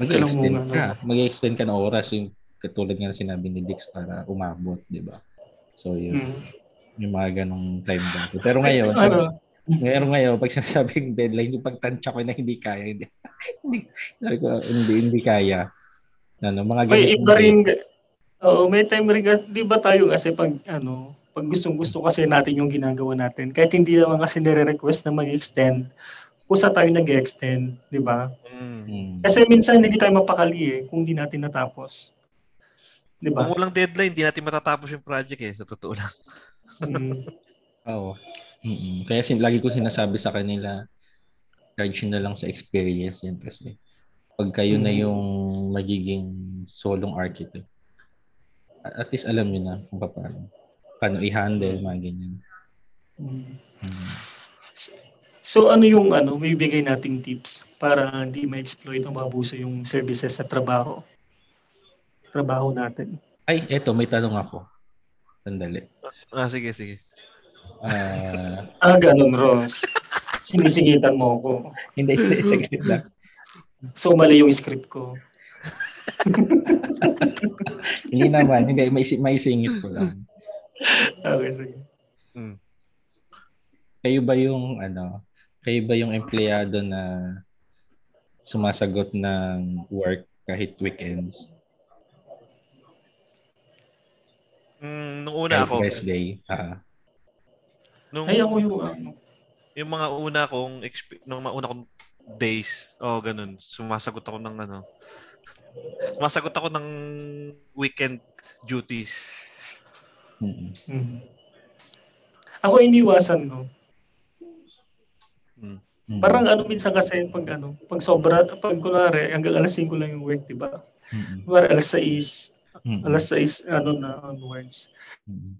Mag-extend ka. Mag-extend ka ng oras yung katulad nga na sinabi ni Dix para umabot, di ba? So, yun. Mm. Yung mga ganong time dati. Pero ngayon, Ano? ngayon, ngayon, pag sinasabing deadline, yung pagtansya ko na hindi kaya, hindi, hindi, sabi ko, hindi, hindi kaya. Ano, mga May ganun. iba rin, oo, may time rin, di ba tayo kasi pag, ano, pag gustong gusto kasi natin yung ginagawa natin, kahit hindi naman kasi nire-request na mag-extend, kusa tayo nag-extend, di ba? Mm. Hmm. Kasi minsan hindi tayo mapakali eh, kung di natin natapos. Di ba? Kung walang deadline, di natin matatapos yung project eh, sa totoo lang. Mm. Oo. Mm-mm. Kaya sin lagi ko sinasabi sa kanila, charge na lang sa experience yan kasi pag kayo na Mm. yung magiging solong architect, at least alam nyo na kung paano, paano i-handle mga ganyan. Mm. Mm. So ano yung ano, may bigay nating tips para hindi ma-exploit o mabuso yung services sa trabaho? Trabaho natin. Ay, eto, may tanong ako. Sandali. Ah, sige, sige. Ah, Ah, ganun, Ross. Sinisigitan mo ako. hindi, hindi, saglit lang. So, mali yung script ko. Hindi naman, hindi, may, may singit ko lang. Okay, sige. Mm. Kayo ba yung, ano, kayo ba yung empleyado na sumasagot ng work kahit weekends? Mm, nung una kahit ako, rest day? Ah, nung, Ay, ako yung ano. yung mga una kong, exp- nung mga una kong days, oh, ganun, sumasagot ako ng ano, sumasagot ako ng weekend duties. Mm Mm. Ako iniwasan ko. Mm. Mm. Parang ano minsan kasi pag ano, pag sobra, pag kunwari hanggang alas 5 lang yung work, di ba? Mm-mm. Kunwari alas 6, Mm-mm. alas 6 ano na onwards. Mm-mm.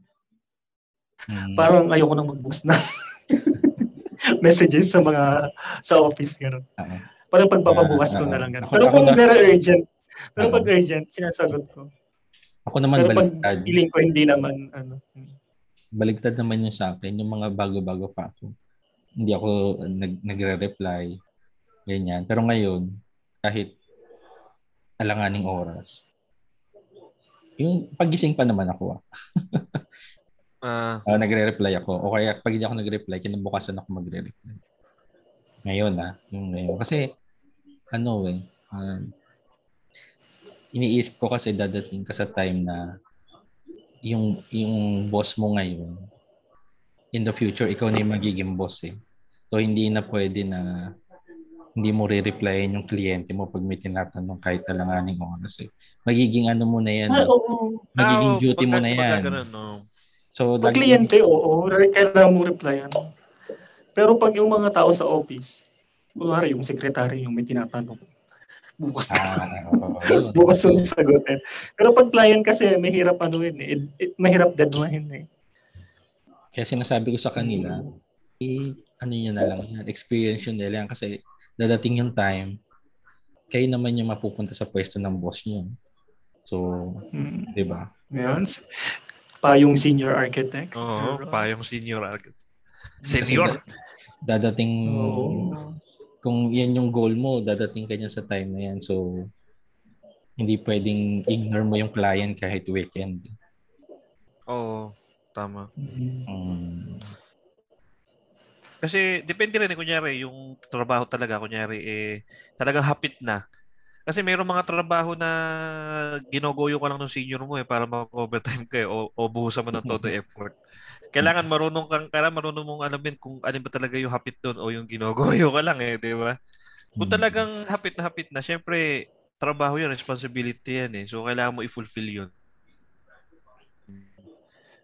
Mm. Parang ayoko nang magbukas na messages sa mga sa office gano'n. Oo. Parang pagpapabukas ko Ah, na lang gano'n. Pero kung na- very urgent, pero pag urgent, sinasagot ko. Ako naman Pero baligtad. feeling ko hindi naman ano. Baligtad naman yung sa akin. Yung mga bago-bago pa ako. Hindi ako nag, nagre-reply. Ganyan. Pero ngayon, kahit alanganing oras, yung pagising pa naman ako. Ah, Uh, nagre-reply ako. O kaya pag hindi ako nagre-reply, kinabukasan ako magre-reply. Ngayon ah, yung ngayon. Kasi, ano eh, um, iniisip ko kasi dadating ka sa time na yung yung boss mo ngayon, in the future, ikaw na yung magiging boss eh. So, hindi na pwede na hindi mo re-replyin yung kliyente mo pag may tinatanong kahit alanganing oras eh. Magiging ano mo na yan. Ah, oo. Magiging ah, duty mo na yan. ganun, no. So, Pag lagi- kliyente, oo, kailangan mo replyan. Pero pag yung mga tao sa office, kunwari yung sekretary yung may tinatanong, bukas na. Ah, bukas yung sagutin. Pero pag client kasi, mahirap ano yun eh. It- it- mahirap deadline eh. Kaya sinasabi ko sa kanila, eh, ano yun na lang yan, experience yun nila yan kasi dadating yung time, kayo naman yung mapupunta sa pwesto ng boss nyo. So, Hmm. di ba? Ngayon, pa yung senior architect. Oo, Sir, pa yung senior. arch- Kasi Senior. Dadating, Oo. Kung yan yung goal mo, dadating ka niyan sa time na yan. So, hindi pwedeng ignore mo yung client kahit weekend. Oo, tama. Um, Kasi depende rin, kunyari, yung trabaho talaga, kunyari, eh, talagang hapit na. Kasi mayroong mga trabaho na ginogoyo ka lang ng senior mo eh para mag-overtime ka eh, o, o buhusan mo ng todo effort. Kailangan marunong kang, kailangan marunong mong alamin kung ano ba talaga yung hapit doon o yung ginogoyo ka lang eh, di ba? Kung Hmm. talagang hapit na hapit na, syempre, trabaho yun, responsibility yan eh. So, kailangan mo i-fulfill yun.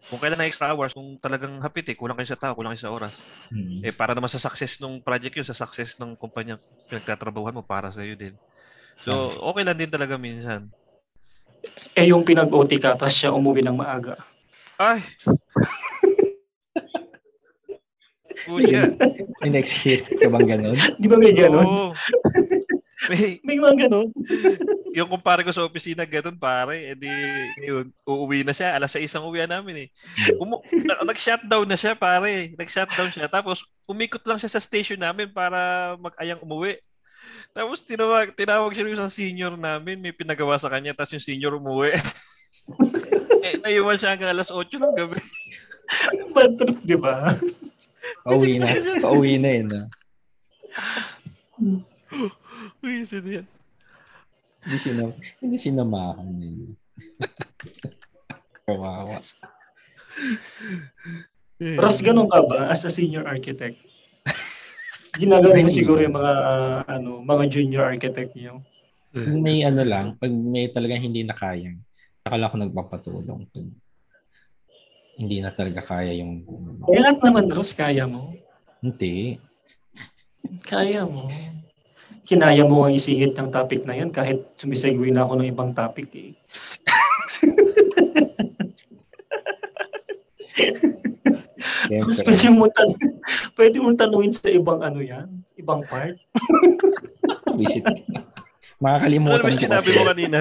Kung kailan na extra hours, kung talagang hapit eh, kulang kayo sa tao, kulang kayo sa oras. mm. Eh, para naman sa success ng project yun, sa success ng kumpanya pinagtatrabahuhan mo, para sa iyo din. So, okay lang din talaga minsan. Eh yung pinag-OT ka, tapos siya umuwi ng maaga. Ay! Pucha. May next shift ka bang ganun? Di ba may ganon? Oo. May, May mga ganon. yung kumpare ko sa opisina, ganun pare. Eh di, yun, uuwi na siya. Alas 6 ang uwian namin eh. Umu- na- nag-shutdown na siya pare. Nag-shutdown siya. Tapos, umikot lang siya sa station namin para mag-ayang umuwi. Tapos, tinawag, tinawag siya ng isang senior namin. May pinagawa sa kanya. Tapos yung senior umuwi. eh, naiwan siya hanggang alas 8 ng gabi. Bad trip, di ba? Pauwi na. Pauwi na yun. ah. Sino yan? Hindi sinam hindi sinamahan eh. Kawawa. Ross, ganun ka ba as a senior architect? Ginagawa mo siguro yung mga ah, ano, mga junior architect niyo. May ano lang, pag may talagang hindi na kaya, saka lang ako nagpapatulong. Pag hindi na talaga kaya yung... Eh, lahat naman, Ross, kaya mo. Hindi. Kaya mo. Kinaya mo ang isingit ng topic na yan kahit sumisegue na ako ng ibang topic eh. Siyempre. pwede mo, tan- pwede mo tanungin sa ibang ano yan, ibang part. Visit ka. Ano Makakalimutan naman ko sinabi kasi. mo kanina?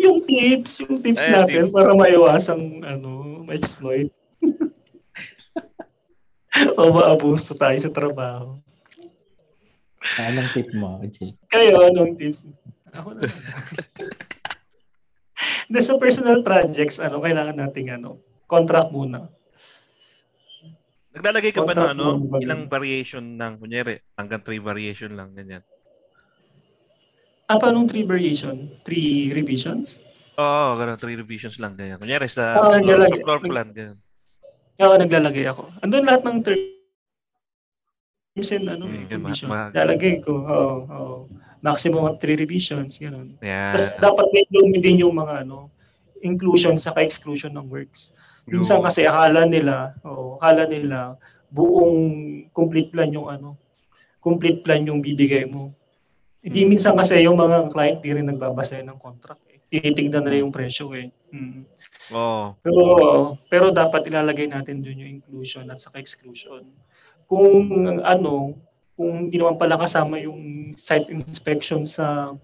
Yung tips, yung tips Ayan, natin para maiwasang ano, ma-exploit. o maabuso tayo sa trabaho. Anong tip mo, Jake? Kayo, anong tips? Ako na. Hindi, sa personal projects, ano, kailangan nating ano, contract muna. Naglalagay ka ba ng Contract ano, mo, bagay. ilang variation ng, kunyari, hanggang 3 variation lang, ganyan. Ah, paano three variation? Three revisions? Oo, ganun, 3 revisions lang, ganyan. Kunyari, sa, Ah, floor, naglalagay- sa floor plan, ganyan. Oo, naglalagay ako. Andun lahat ng terms and ano, Mm, yun, revision. ma- ma- Lalagay ko, oo, oo. Maximum of three revisions, gano'n. Yeah. Tapos dapat may lumi din yung mga ano, inclusion sa exclusion ng works. Minsan kasi akala nila, oo, akala nila buong complete plan yung ano, complete plan yung bibigay mo. Hindi minsan kasi yung mga client di rin nagbabasa ng contract. Eh. Tinitignan nila yung presyo eh. Mm. Oo. Pero pero dapat ilalagay natin doon yung inclusion at saka exclusion. Kung ano, kung hindi naman pala kasama yung site inspection sa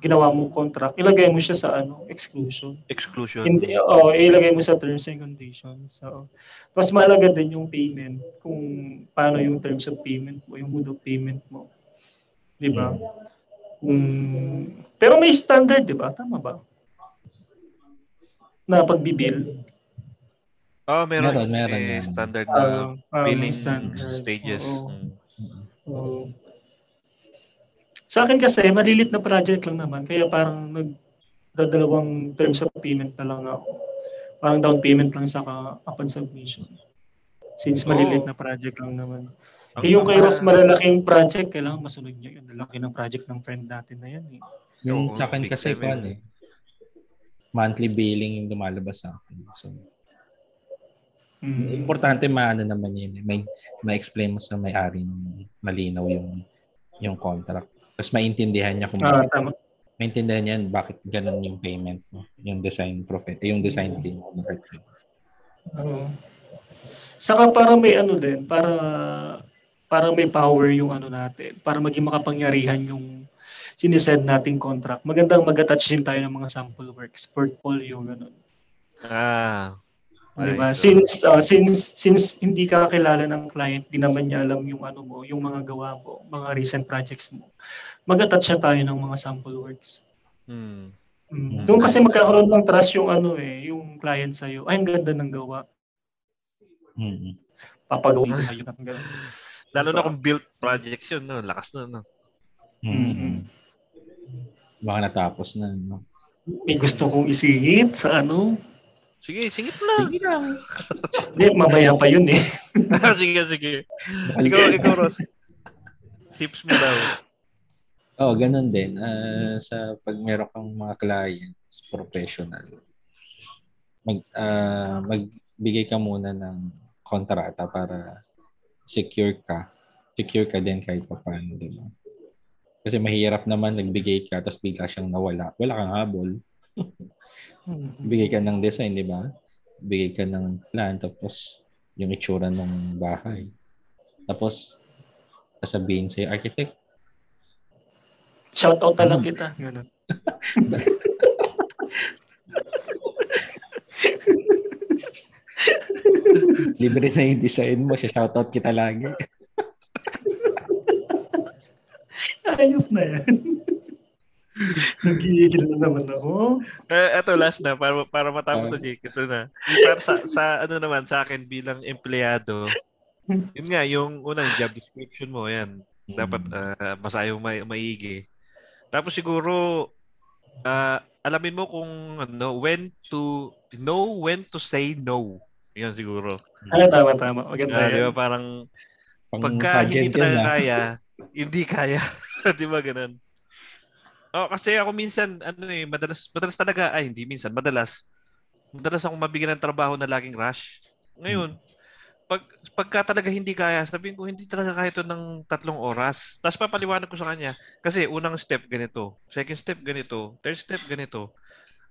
ginawa mong contract, ilagay mo siya sa ano, exclusion. exclusion. Hindi, oh, ilagay mo sa terms and conditions. So, mas mahalaga din yung payment, kung paano yung terms of payment mo, yung mode of payment mo. Di ba? Mm, pero may standard, di ba? Tama ba? Na pagbibil. Oh, meron. Meron, meron, May standard na may billing standard. stages. Oo. Mm. Oo. Sa akin kasi, malilit na project lang naman. Kaya parang nagdadalawang terms of payment na lang ako. Parang down payment lang sa upon submission. Since malilit Oo. na project lang naman. Ang- Eh, yung kay ang- Ross malalaking project, kailangan masunod niya yun. Lalaki ng project ng friend natin na yan. Eh. Yung sa akin kasi yun. eh. Monthly billing yung lumalabas sa akin. So, Mm. importante maano naman yun. eh. May ma-explain mo sa may-ari ng malinaw yung yung contract. Tapos maintindihan niya kung Ah, bakit, tama. maintindihan niya bakit ganun yung payment mo, yung design profit, yung design fee mo. Oo. Saka para may ano din, para para may power yung ano natin, para maging makapangyarihan yung sinesend nating contract. Magandang mag-attach din tayo ng mga sample works, portfolio, ganun. Ah. Diba? Nice. Since uh, since since hindi ka kilala ng client, di naman niya alam yung ano mo, yung mga gawa mo, mga recent projects mo. Mag-attach siya tayo ng mga sample works. Hmm. Mm. Doon kasi magkakaroon ng trust yung ano eh, yung client sa Ay, ang ganda ng gawa. Mm-mm. Papagawin ko sa iyo ng ganun. Lalo na kung built projects yun, no? lakas na. No? Mm-mm. Baka natapos na. No? May gusto kong isingit sa ano. Sige, singit lang. Sige lang. Hindi, mamaya pa yun eh. sige, sige. Ikaw, ikaw, Ross. Tips mo daw. Oh, ganun din. Ah, sa pag meron kang mga clients, professional, mag, ah, magbigay ka muna ng kontrata para secure ka. Secure ka din kahit pa paano, di ba? Kasi mahirap naman nagbigay ka tapos bigla siyang nawala. Wala kang habol. Bigay ka ng design, di ba? Bigay ka ng plan tapos yung itsura ng bahay. Tapos sasabihin sa'yo, architect, Shout out na lang kita. Ganun. libre na yung design mo, shoutout kita lagi. Ayos na yan. Nagigigil na naman ako. Eh, eto last na para para matapos Ah. na Jake. Ito na. Para sa, sa ano naman sa akin bilang empleyado. Yun nga yung unang job description mo yan. Dapat uh, mo may, maigi. Tapos siguro ah, alamin mo kung ano when to know when to say no. Yan siguro. Ano, tama, tama. Maganda di ba yan. parang Pang pagka hindi talaga ah. kaya, hindi kaya. di ba ganun? Oh, kasi ako minsan ano eh madalas madalas talaga ay hindi minsan madalas madalas akong mabigyan ng trabaho na laging rush. Ngayon, pag pagka talaga hindi kaya, sabihin ko hindi talaga kaya ito ng tatlong oras. Tapos papaliwanag ko sa kanya kasi unang step ganito, second step ganito, third step ganito.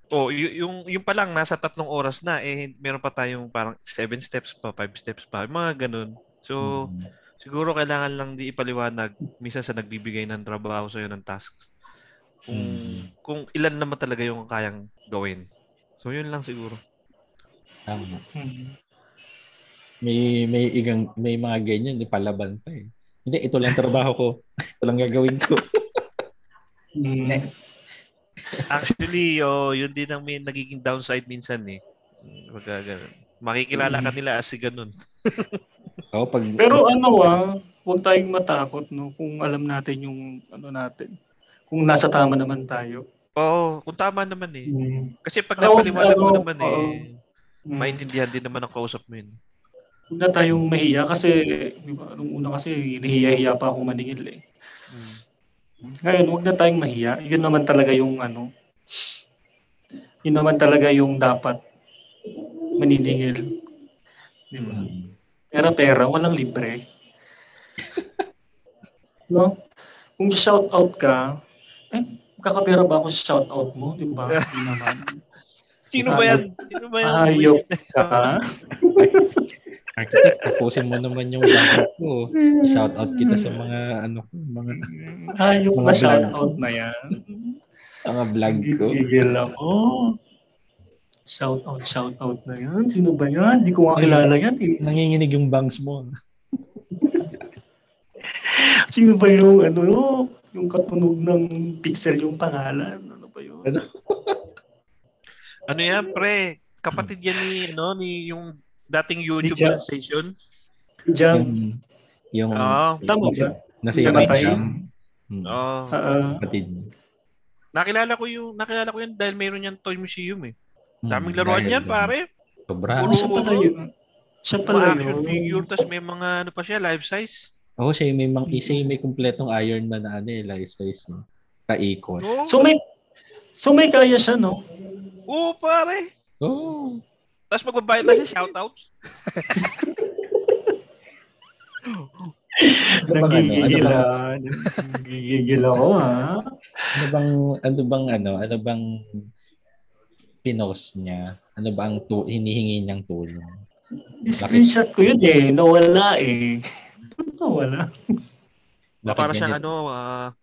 Oh, y- yung yung pa lang nasa tatlong oras na eh meron pa tayong parang seven steps pa, five steps pa, mga ganun. So, Mm. siguro kailangan lang di ipaliwanag minsan sa nagbibigay ng trabaho sa ng tasks kung Mm. kung ilan naman talaga yung kayang gawin. So yun lang siguro. Tama. Hmm. May may igang may mga ganyan ipalaban pa eh. Hindi ito lang trabaho ko. ito lang gagawin ko. Hmm. Actually, oh, yun din ang may nagiging downside minsan eh. Pagka ganun. Makikilala ka nila as si ganun. Oh, pag Pero ano ah, huwag tayong matakot no kung alam natin yung ano natin. Kung nasa tama naman tayo. Oo, kung tama naman eh. Hmm. Kasi pag napaliwanag mo naman eh, Hmm. maintindihan din naman ang kausap mo yun. Huwag na tayong mahiya kasi di ba, nung una kasi nahiya-hiya pa ako maningil eh. Mm. Ngayon, huwag na tayong mahiya. Yun naman talaga yung ano, yun naman talaga yung dapat maniningil. Di ba? Pera-pera, walang libre. no? Kung shout out ka, eh, kakapera ba ako sa shout out mo? Di ba? Hindi naman. Sino ba yan? Sino ba yan? Hayop ka. architect, tapusin mo naman yung vlog ko. Shout out kita sa mga ano ko, mga Hayop Mga na shout out na yan. mga vlog ko. Gigigil ako. Shout out, shout out na yan. Sino ba yan? Hindi ko makilala yan. eh. Nanginginig yung bangs mo. Sino ba yung ano? yung katunog ng pixel yung pangalan. Ano ba yun? Ano? Ano yan, pre? Kapatid yan ni, ano, ni yung dating YouTube Ni Jam. sensation. Jam. Yung, yung Oo. Tama ba? nasa Yung jam. Hmm, Oo. Kapatid niya. nakilala ko yung, nakilala ko yan dahil mayroon yan toy museum eh. Hmm, Daming laruan dahil yan, doon. pare. Sobra. ah, siya pala yun. Siya pala Mga yun. action figure, tas may mga ano pa siya, life size. Oo, siya yung may, mang, siya yung may kumpletong Iron Man na ano eh, life size. No? Kaikot. Oo, So may So may kaya siya, no? Oo, pare. Oo. Tapos magbabayad na siya, shoutouts. Ano bang ano? Ano Nagigigil bang. Nagigigil ako, ha? ano bang, ano bang, ano, ano bang pinost niya? Ano ba ang tu- hinihingi niyang tulong? Screenshot ko yun eh. Nawala eh. Nawala. Bakit para siyang ano, ah,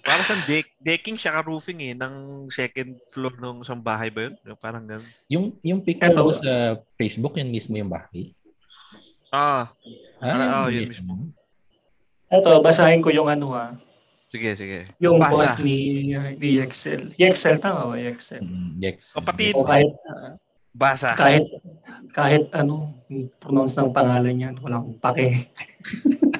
para siyang deck, decking siya roofing eh, ng second floor ng isang bahay ba yun? Parang ganun. Yung, yung picture mo sa Facebook, yan mismo yung bahay? Ah, Ah, yun yun mismo. Ito, basahin ko yung ano ha. sige, sige. Yung Basa. boss ni, ni Excel. Excel, tama ba? Excel. Mm, Yex. Kapatid. O kahit, ah, Basa. kahit, kahit ano, pronounce ng pangalan niya, wala akong pake.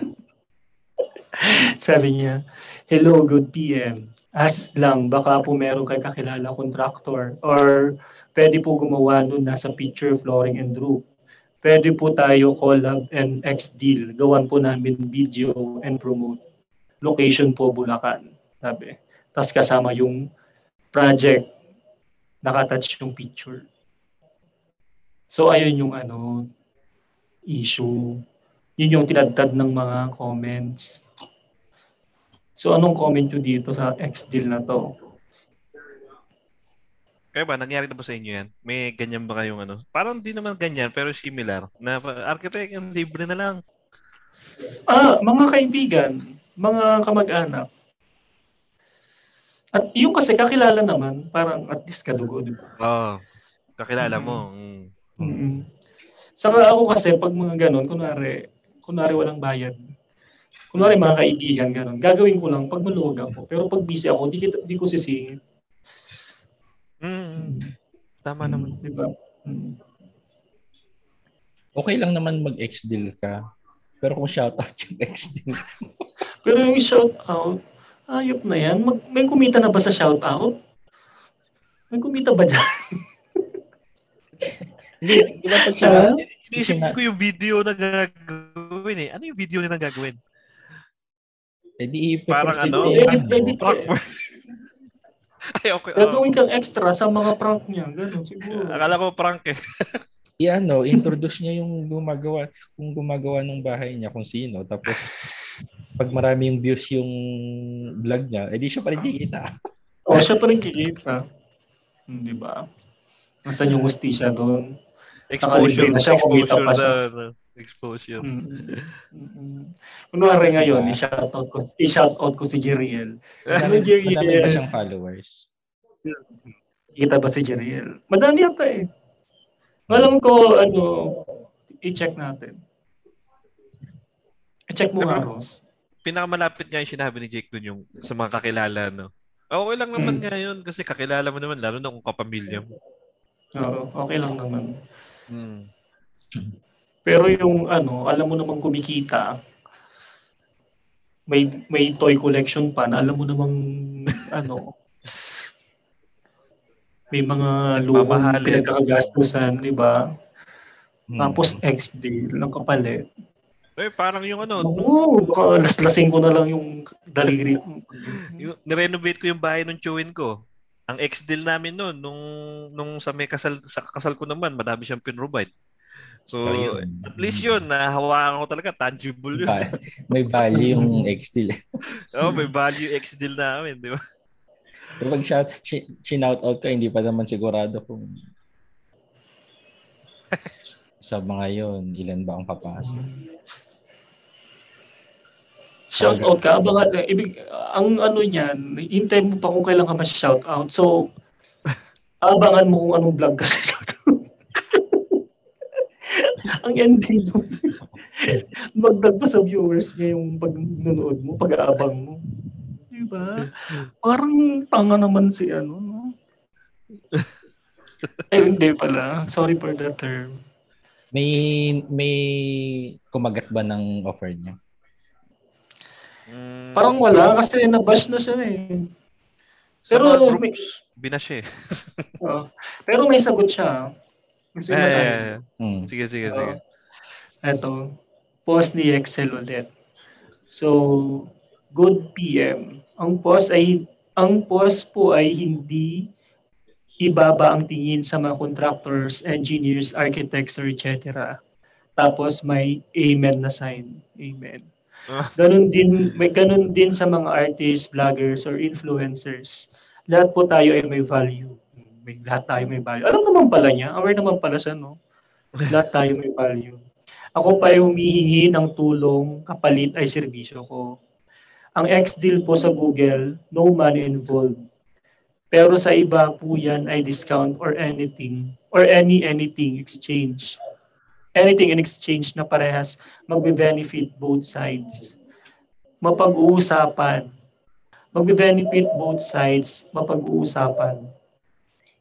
Sabi niya, Hello, good PM. Ask lang, baka po meron kay kakilala contractor or pwede po gumawa nun nasa picture, flooring, and roof. Pwede po tayo collab and ex-deal. Gawan po namin video and promote. Location po Bulacan. Sabi. Tapos kasama yung project. Nakatouch yung picture. So ayun yung ano issue. Yun yung tinadtad ng mga comments. So anong comment nyo dito sa ex-deal na to? Kaya ba, nangyari na ba sa inyo yan? May ganyan ba kayong ano? Parang di naman ganyan, pero similar. Na architect, ang libre na lang. Ah, mga kaibigan, mga kamag-anak. At yung kasi kakilala naman, parang at least kadugo, di ba? Oo. Kakilala mo. Mm. mm Saka ako kasi pag mga ganun, kunwari, kunwari walang bayad. Kunwari mga kaibigan, ganun. Gagawin ko lang pag maluwag ako. Pero pag busy ako, di, kita- di ko sisingin. Mm. Tama naman. Di ba? Mm. Okay lang naman mag-ex-deal ka. Pero kung shoutout yung ex-deal, Pero yung shout out, ayop na yan. Mag, may kumita na ba sa shout out? May kumita ba dyan? hindi, di ba pag shoutout, na- ko yung video na gagawin eh. Ano yung video nila gagawin? Eh di Parang ano? Edit, Prank mo. Ay, okay. oh. Gagawin kang extra sa mga prank niya. Ganun, siguro. Akala ko prank eh. i-ano, introduce niya yung gumagawa, kung gumagawa ng bahay niya, kung sino. Tapos, pag marami yung views yung vlog niya, edi siya pa rin kikita. O, siya pa rin kikita. Hmm, Di ba? Nasaan yung hustisya doon? Exposure. Na siya, Exposure pa siya. na. Exposure. Mm. Mm. Kunwari ngayon, i-shoutout ko, i-shoutout ko si Jeriel. Ano Jeriel? madami ba siyang followers? Kita ba si Jeriel? Madami yata eh. Alam ko, ano, i-check natin. I-check mo nga, Ross. Pinakamalapit nga yung sinabi ni Jake dun yung sa mga kakilala, no? Okay lang naman Mm. nga yun kasi kakilala mo naman, lalo na kung kapamilya mo. Oo, okay lang naman. Hmm. Pero yung ano, alam mo namang kumikita, may may toy collection pa na alam mo namang ano, may mga Mamahalin. pinagkakagastusan, di ba? Hmm. Tapos ex-deal ng kapalit. Eh, parang yung ano, Oo, baka laslasing ko na lang yung daliri. yung, nirenovate ko yung bahay ng chewin ko. Ang ex-deal namin noon, nung, nung sa may kasal, sa kasal ko naman, madami siyang pinrovide. So, So, yun. at least yun, nahawakan ko talaga, tangible yun. Ba- may value yung ex-deal. oh, may value ex-deal namin, di ba? Pero pag shout, shinout out ka, hindi pa naman sigurado kung sa mga yon ilan ba ang papasok. Shout out ka, abangan, ibig, ang ano niyan, hintay mo pa kung kailan ka ma-shout out. So, abangan mo kung anong vlog ka sa shout out. Ang ending doon, magdag pa sa viewers niya yung pag nanonood mo, pag-aabang mo. Di ba? Parang tanga naman si ano, no? Ay, hindi pala. Sorry for the term. May may kumagat ba ng offer niya? Mm, Parang wala kasi nabash na siya eh. sa pero mga may- groups, binash eh. Oo. Pero may sagot siya. Gusto Eh, masabi? eh, eh. Hmm. Sige, sige, sige. Ito, post ni Excel ulit. So, good PM. Ang post ay ang post po ay hindi ibaba ang tingin sa mga contractors, engineers, architects, or etc. Tapos may amen na sign. Amen. Ah. Ganun din, may ganun din sa mga artists, vloggers, or influencers. Lahat po tayo ay may value. May, lahat tayo may value. Alam naman pala niya, aware naman pala siya, no? Lahat tayo may value. Ako pa ay humihingi ng tulong, kapalit ay serbisyo ko. Ang ex-deal po sa Google, no money involved. Pero sa iba po yan ay discount or anything, or any anything exchange. Anything in exchange na parehas magbe-benefit both sides. Mapag-uusapan. Magbe-benefit both sides, mapag-uusapan.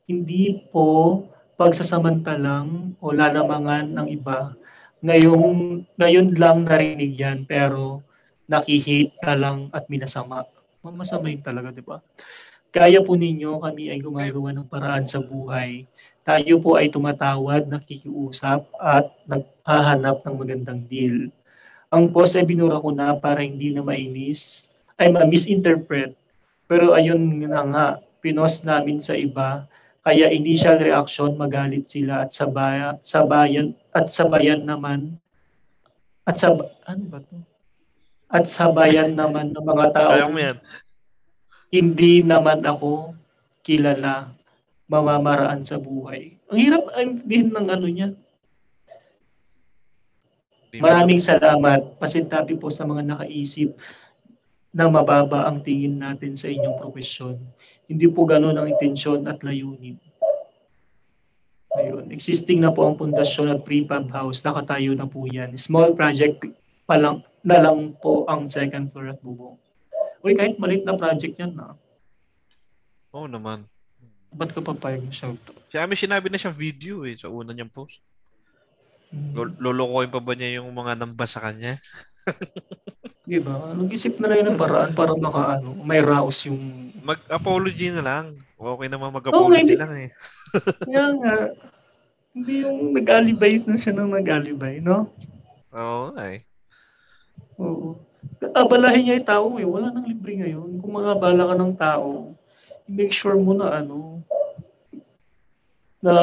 Hindi po pagsasamantalang o lalamangan ng iba. Ngayong, ngayon lang narinig yan, pero nakihate ka lang at minasama. Masama yun talaga, di ba? Kaya po ninyo, kami ay gumagawa ng paraan sa buhay. Tayo po ay tumatawad, nakikiusap, at naghahanap ng magandang deal. Ang post ay binura ko na para hindi na mainis, ay ma-misinterpret. Pero ayun na nga, pinost namin sa iba, kaya initial reaction magalit sila at sabaya, sabayan at sabayan naman at sab ano ba to? At sabayan naman ng mga tao hindi naman ako kilala mamamaraan sa buhay. Ang hirap din ng ano niya. Maraming salamat. Pasintabi po sa mga nakaisip na mababa ang tingin natin sa inyong profesyon. Hindi po ganun ang intensyon at layunin. Ayun. Existing na po ang pundasyon at prefab house. Nakatayo na po yan. Small project pa lang, na lang po ang second floor at bubong. Uy, kahit maliit na project yan na. Oo naman. Ba't ka papayag na shout Siya may sinabi na siyang video eh sa una niyang post. Hmm. Lol- Lolokohin pa ba niya yung mga namba sa kanya? Diba? Nag-isip na lang ng paraan para maka, ano, may raos yung... Mag-apology na lang. Okay naman mag-apology hindi- lang eh. Kaya nga, hindi yung nag-alibay na siya ng nag-alibay, no? Oo nga eh. Oo. Abalahin niya yung tao eh. Wala nang libre ngayon. Kung makabala ka ng tao, make sure mo na ano, na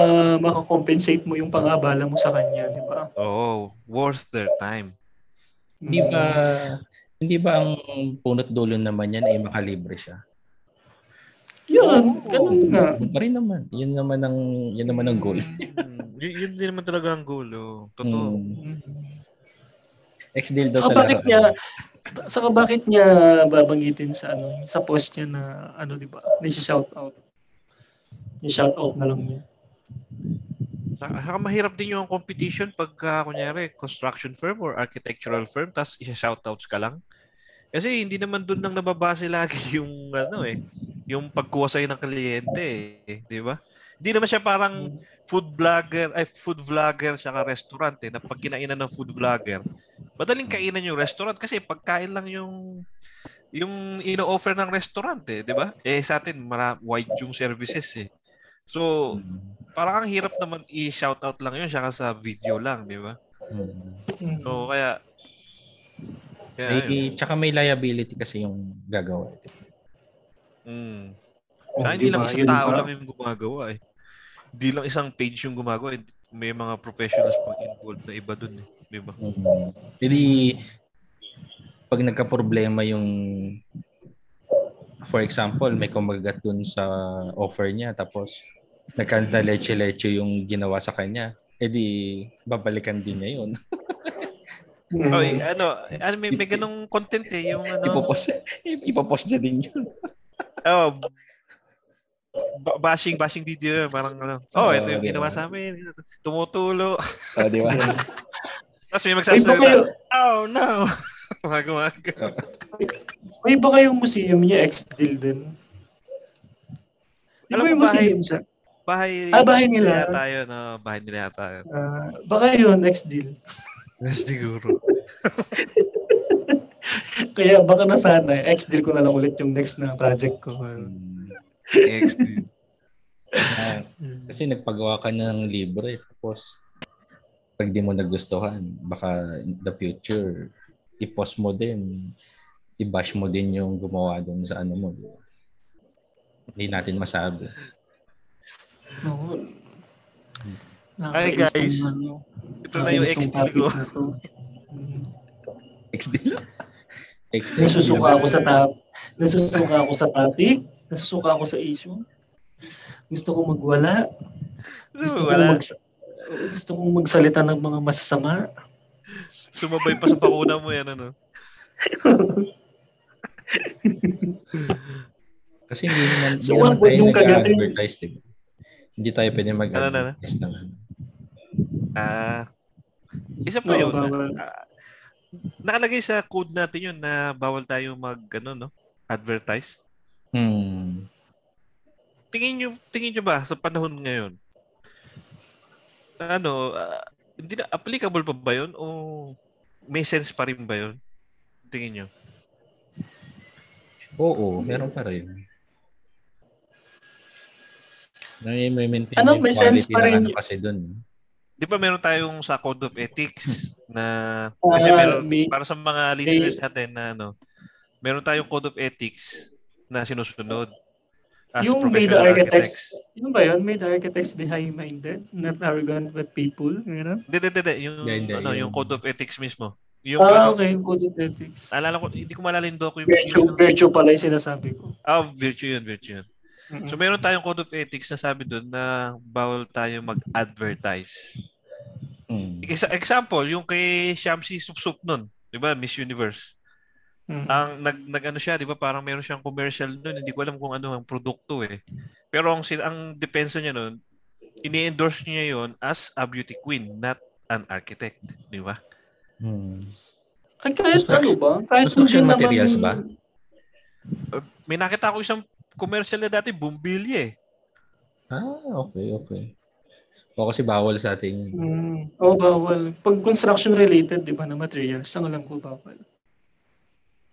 makakompensate mo yung pang-abala mo sa kanya, di ba? Oo. Worth their time. Hindi ba hindi ba ang punot dulo naman yan ay makalibre siya? Yun, ganun nga. Pa rin naman. Yun naman ang yun naman ang goal. Mm, y- yun din naman talaga ang goal. Oh. Totoo. Hmm. Ex-deal daw sa bakit laro. niya, saka bakit niya babanggitin sa ano, sa post niya na ano, di ba? Na shout out. I-shout out na lang niya. Saka, mahirap din yung competition pagka, kunyari, construction firm or architectural firm, tapos isa-shoutouts ka lang. Kasi hindi naman doon nang nababase lagi yung, ano eh, yung pagkuha sa'yo ng kliyente eh. Di ba? Hindi naman siya parang food vlogger, ay food vlogger saka restaurant eh, na pag kinainan ng food vlogger, madaling kainan yung restaurant kasi pagkain lang yung yung ino-offer ng restaurant eh, di ba? Eh sa atin, mara- wide yung services eh. So. Parang ang hirap naman i-shoutout lang yun saka sa video lang, di ba? Hmm. So, kaya... kaya May, ayun. tsaka may liability kasi yung gagawa. Mm. Oh, Saka hindi di lang isang Yun tao lang yung gumagawa eh. Hindi lang isang page yung gumagawa. eh. May mga professionals pang involved na iba dun eh. Di ba? Hmm. Hindi pag nagka-problema yung for example, may kumagat dun sa offer niya tapos nagkanta leche-leche yung ginawa sa kanya, edi babalikan din niya yun. Mm. Oy, ano, ano may, may ganong content eh. Yung ano, Ipopost, ipopost niya din yun. oh, ba- bashing, bashing video. Parang ano, oh, ito yung ginawa sa amin. Tumutulo. Oh, di ba? Tapos may magsasalita, kayo, oh no! Mga gumaga. May ba kayong museum niya, ex-deal din? Di Alam ba mo, yung museum siya? Bahay, Ah, bahay nila. yata yun. No? Bahay nila yata yun. Ah, baka yun, ex-deal. Siguro. Kaya baka na sana, ex-deal ko na lang ulit yung next na project ko. Hmm. XD. Ah, kasi nagpagawa ka ng libre tapos pag di mo nagustuhan, baka in the future, i-post mo din, i-bash mo din yung gumawa doon sa ano mo. di ba? Hindi natin masabi. Oo. Hi, guys. ano, Ito na yung XD ko. XD lang. XD. Nasusuka ako sa top. Nasusuka ako sa topic. Nasusuka ako sa issue. Gusto ko magwala. Gusto ko Wala. mag gusto kong magsalita ng mga masasama. Sumabay pa sa pakuna mo yan, ano? Kasi hindi naman, hindi So, naman what would tayo nag-advertise, di ba? Hindi tayo pwede mag-advertise ng ano. Ah, isa pa Oo, yun. bawal. Ah, nakalagay sa code natin yun na bawal tayo mag, ano, no? Advertise. Hmm. Tingin nyo, tingin nyo ba sa panahon ngayon? Ano, ah, hindi na, applicable pa ba yun? O may sense pa rin ba yun? Tingin nyo? Oo, meron pa rin. Na may maintain Ano, yung may sense quality pa rin ano kasi doon. Di ba meron tayong sa Code of Ethics na kasi meron may- para sa mga listeners natin na ano, meron tayong Code of Ethics na sinusunod as yung may the professional architects, architects. yun ba yun? May the architects be high-minded, not arrogant but people. Gano'n? Hindi, hindi, hindi. Yung, hindi, ano, yung yung- Code of Ethics mismo. Yung, Ah, ano, okay. Code of ethics. alala ko, hindi ko maalala yung document. Virtue, Yung, virtue pala yung sinasabi ko. ah, virtue yun, virtue yun. So, meron tayong Code of Ethics na sabi doon na bawal tayo mag-advertise. Exa- Example, yung kay Shamsi Supsup nun, di ba, Miss Universe. Mm. ang nag, nag ano siya, 'di ba? Parang meron siyang commercial noon, hindi ko alam kung ano ang produkto eh. Pero ang sin- ang depensa niya noon, ini-endorse niya 'yon as a beauty queen, not an architect, 'di ba? Hmm. Ay, kahit ano ba? Kahit construction materials ba? Uh, May nakita ko isang commercial na dati, Bumbilya eh. Ah, okay, okay. O kasi bawal sa atin. yun. Mm. Oh, bawal. Pag construction related, di ba, na materials, ang alam ko bawal.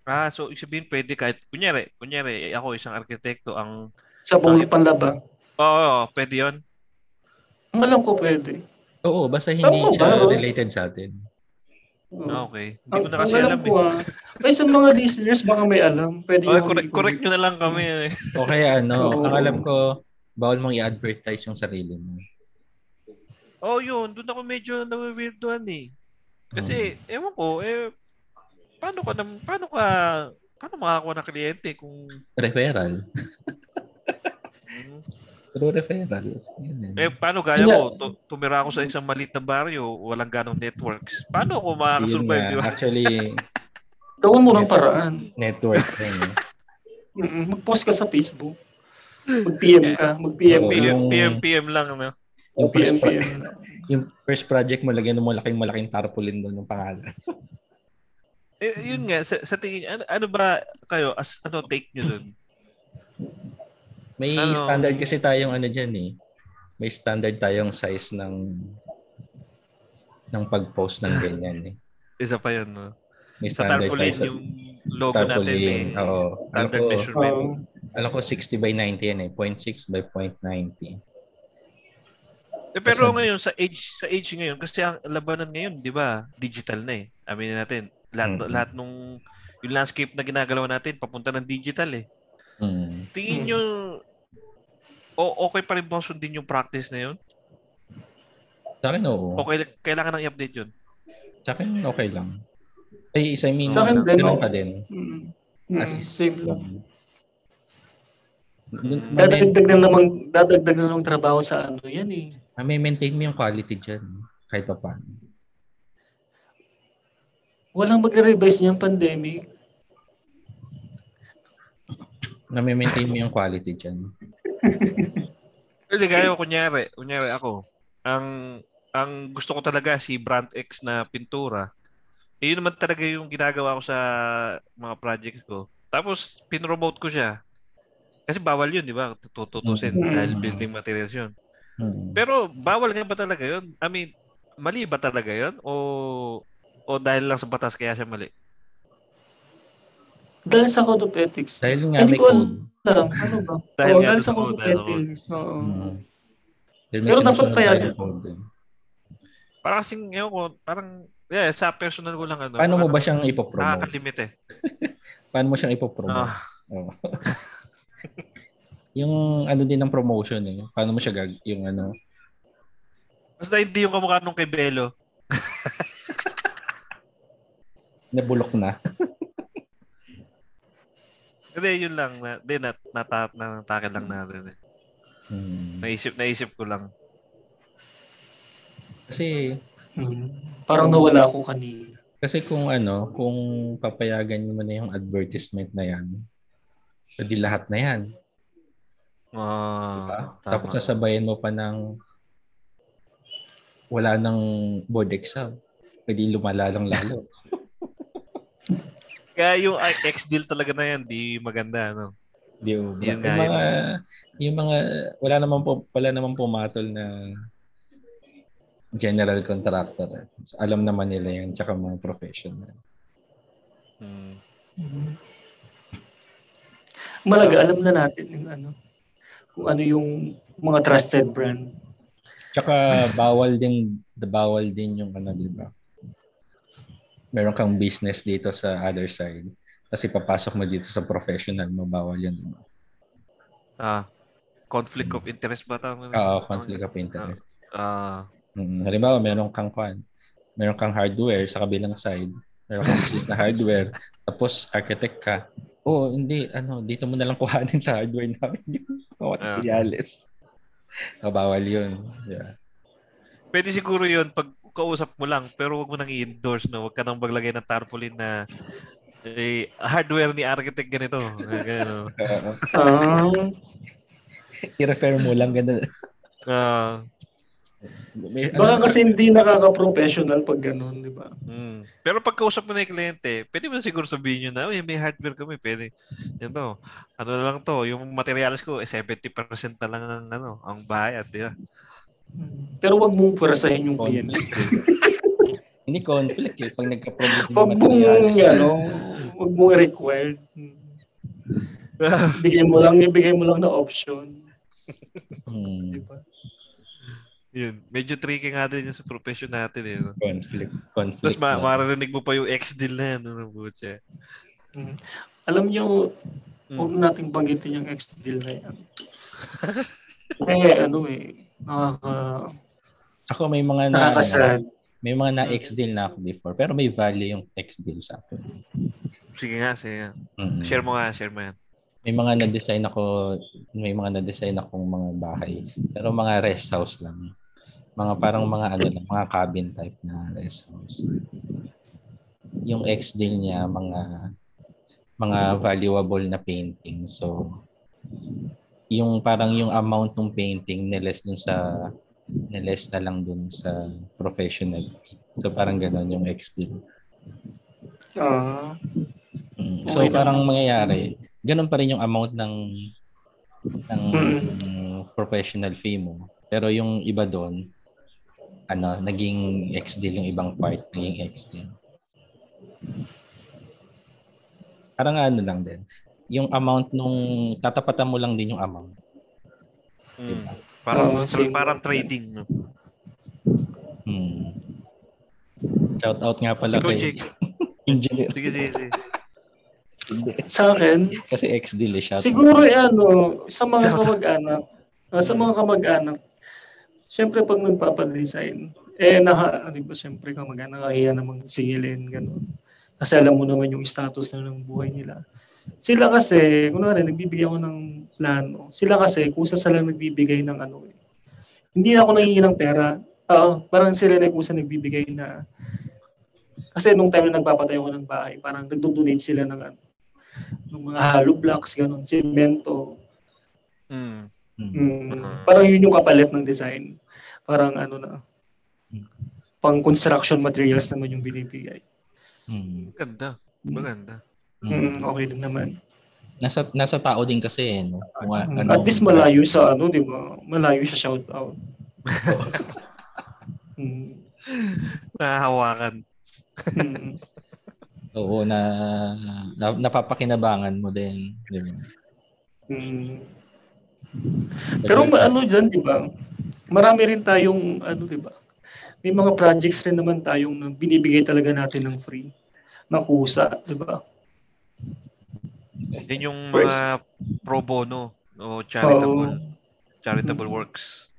Ah, so ibig sabihin pwede kahit kunyari, kunyari ako isang arkitekto ang Sa buong panlaba. Oo, pwede 'yon. Ang alam ko pwede. Oo, basta hindi Tama siya ba? related sa atin. Ah, okay. Hindi ko na kasi alam alam ko eh. ah. Ay, sa mga listeners, baka may alam. Pwede Okay, yung correct, correct nyo na lang kami. eh. O kaya ano, ang alam ko, bawal mong i-advertise yung sarili mo. Oh, yun. Doon ako medyo nawiwirdoan eh. Kasi, ewan ko, eh, paano ka, nam, paano ka, paano makakuha ng kliyente kung, Referral. True referral. Yun, yun. eh, paano gaya ko, tu- tumira ako sa isang maliit na baryo, walang ganong networks. Paano ako makakasurvive, di ba? Actually, Gawin mo ng paraan. network rin. eh. Mag-post ka sa Facebook. Mag-PM ka. Mag-PM Oo, ka. PM, PM, PM lang, no? Yung first, PM, pro- PM. yung first project mo, lagyan mo malaking malaking tarpaulin doon ng pangalan. Eh, yun nga, sa, sa tingin, ano, ano ba kayo, as, ano take nyo dun? May Ano? standard kasi tayong ano dyan eh. May standard tayong size ng ng pag-post ng ganyan eh. Isa pa yun, no? May Sa standard tarpaulin, sa yung logo natin, tarpaulin. eh, Oo. Alam standard ko, measurement. Oo. alam ko 60 by 90 yan eh. 0.6 by 0.90. Eh, pero Basta- ngayon sa age sa age ngayon kasi ang labanan ngayon, 'di ba? Digital na eh. Aminin natin, lahat Mhm. lahat nung yung landscape na ginagalaw natin papunta ng digital eh. Hmm. Tingin nyo o okay pa rin ba sundin yung practice na yun? Sa akin, oo. Okay, kailangan nang i-update yun. Sa akin, okay lang. Ay, isa I mean, Sa akin din, ganun pa din. Mm. As Mm, is, Same lang. Mm. Dadagdag na naman, dadagdag na ng trabaho sa ano yan eh. may maintain mo yung quality dyan. Kahit pa paano. Walang magre-revise niyang pandemic. Na may maintain mo yung quality dyan. Kasi gaya ko, kunyari, kunyari ako, ang ang gusto ko talaga si Brand X na pintura, Eh, yun naman talaga yung ginagawa ko sa mga projects ko. Tapos, pinromote ko siya. Kasi bawal yun, di ba? Tututusin Mm. dahil building materials yun. Mm. Pero bawal nga ba talaga yun? I mean, mali ba talaga yun? O o dahil lang sa batas kaya siya mali? Dahil sa Code of Ethics. Dahil nga Hindi may ko code. alam. Ano ba? Dahil nga dahil sa Code code, of. Ethics. Oo. Mm. Pero dapat payagan. eh. Parang kasing, ewan ko, parang, yeah, sa personal ko lang ano. Paano mo ano, ba siyang ipopromote? Nakakalimit eh. Paano mo siyang ipopromote? Ah, Oo. yung ano din ng promotion eh. Paano mo siya gag... Yung ano... basta hindi yung kamukha nung kay Belo. Nabulok na. Hindi, yun lang. Na, hindi, nat, nata, natake lang natin eh. Hmm. Naisip, naisip ko lang. Kasi Hmm. Parang nawala ako kanina. Kasi kung ano, kung papayagan mo na yung advertisement na yan, pwede lahat na yan. Ah, Diba? tama. Tapos sasabayan mo pa ng wala ng board exam. Pwede lumala lang lalo. Kaya yung ex-deal talaga na yan, di maganda, ano? Di ba? Yun Yung nga, mga, yung mga, wala naman po, wala naman pumatol na general contractor. Alam naman nila yan, tsaka mga professional. Hmm. Mhm. Malaga, alam na natin yung ano, kung ano yung mga trusted brand. Tsaka bawal din, the bawal din yung ano, di ba? Meron kang business dito sa other side. Kasi papasok mo dito sa professional mo, bawal yun. Ah, conflict of interest ba tawag? Oo, conflict of interest. Ah, Mm, halimbawa, meron kang kwan, meron kang hardware sa kabilang side, meron kang business na hardware, tapos architect ka. Oh, hindi, ano, dito mo na lang kuhanin sa hardware namin yung materials. Ah, bawal yun. Yeah. pwede siguro yun pag kausap mo lang, pero wag mo nang i-endorse, no? Wag ka nang maglagay ng tarpaulin na eh, hardware ni architect ganito. Uh, Ah, i-refer mo lang ganun. Ah, May, baka ano, kasi hindi nakaka-professional pag ganun, di ba? mm. Pero pag kausap mo na yung kliyente, pwede mo na siguro sabihin nyo na, "Uy, may hardware kami, pwede. Yan to. Ano na lang to, yung materials ko, eh, 70% na lang ang, ano, ang bayad, di ba? Pero wag mong pwersahin yung conflict. eh. Hindi conflict eh. Pag nagka-problem yung Wag mong, ano, wag mong required. Bigay mo lang, ibigay mo lang na option. Hmm, Di ba? Yun. Medyo tricky nga din yung sa profession natin eh. no? conflict. Tapos Conflict. ma- maririnig mo pa yung ex-deal na yan. Ano, butya. Mm. Alam huwag Mm. nating banggitin yung ex-deal na yan. eh, ano eh, nakaka, Ako may mga na, nakakasad. may mga na ex-deal na ako before. Pero may value yung ex-deal sa akin. Sige nga, sige nga. Mm-mm. Share mo nga, share mo yan. May mga na-design ako, may mga na-design akong mga bahay. Pero mga rest house lang. Mga parang mga ano lang, mga cabin type na rest house. Yung ex-deal niya, mga mga valuable na painting. So, yung parang yung amount ng painting niles dun sa niles na lang dun sa professional. So, parang ganon yung ex-deal. Ah, Mm. So Okay parang mangyayari, ganun pa rin yung amount ng ng Mm. professional fee mo. Pero yung iba doon, ano, naging ex-deal yung ibang part, naging ex-deal. Parang ano lang din. Yung amount nung, tatapatan mo lang din yung amount. Mm. Parang, Oo, same. parang trading. No? Hmm. Shout out nga pala Ikaw, kay Jake. engineer. Sige, sige, sige. Sa akin, Kasi ex-deal eh, shout out. siguro eh, ano, sa mga kamag-anak, ah, sa mga kamag-anak, syempre pag nagpapadesign, eh, naka, ano ba, syempre kamag-anak, kaya namang singilin, gano'n. Kasi alam mo naman yung status na ng buhay nila. Sila kasi, kunwari, nagbibigay ako ng plano. Sila kasi, kusa sila nagbibigay ng ano eh. Hindi na ako nangingi ng pera. Oo, parang sila na kusa nagbibigay na kasi nung time na nagpapatayo ko ng bahay, parang nagdo-donate sila ng ano, ng mga hollow blocks, ganun, semento. Mm. Hmm. Mm, parang yun yung kapalit ng design. Parang ano na, pang construction materials naman yung binibigay. Mm. Ganda. Maganda. Mm, okay din naman. Nasa nasa tao din kasi eh, no? Kung, Mm, ano, At least malayo sa ano, di ba? Malayo sa shout out. mm. Nahahawakan. Mm. Oo, na, na napapakinabangan mo din. Di ba? Mm. Pero ano dyan, di ba? Marami rin tayong, ano, di ba? May mga projects rin naman tayong binibigay talaga natin ng free. Na kusa, di ba? Yan yung First- mga pro bono o charitable Oo. charitable works.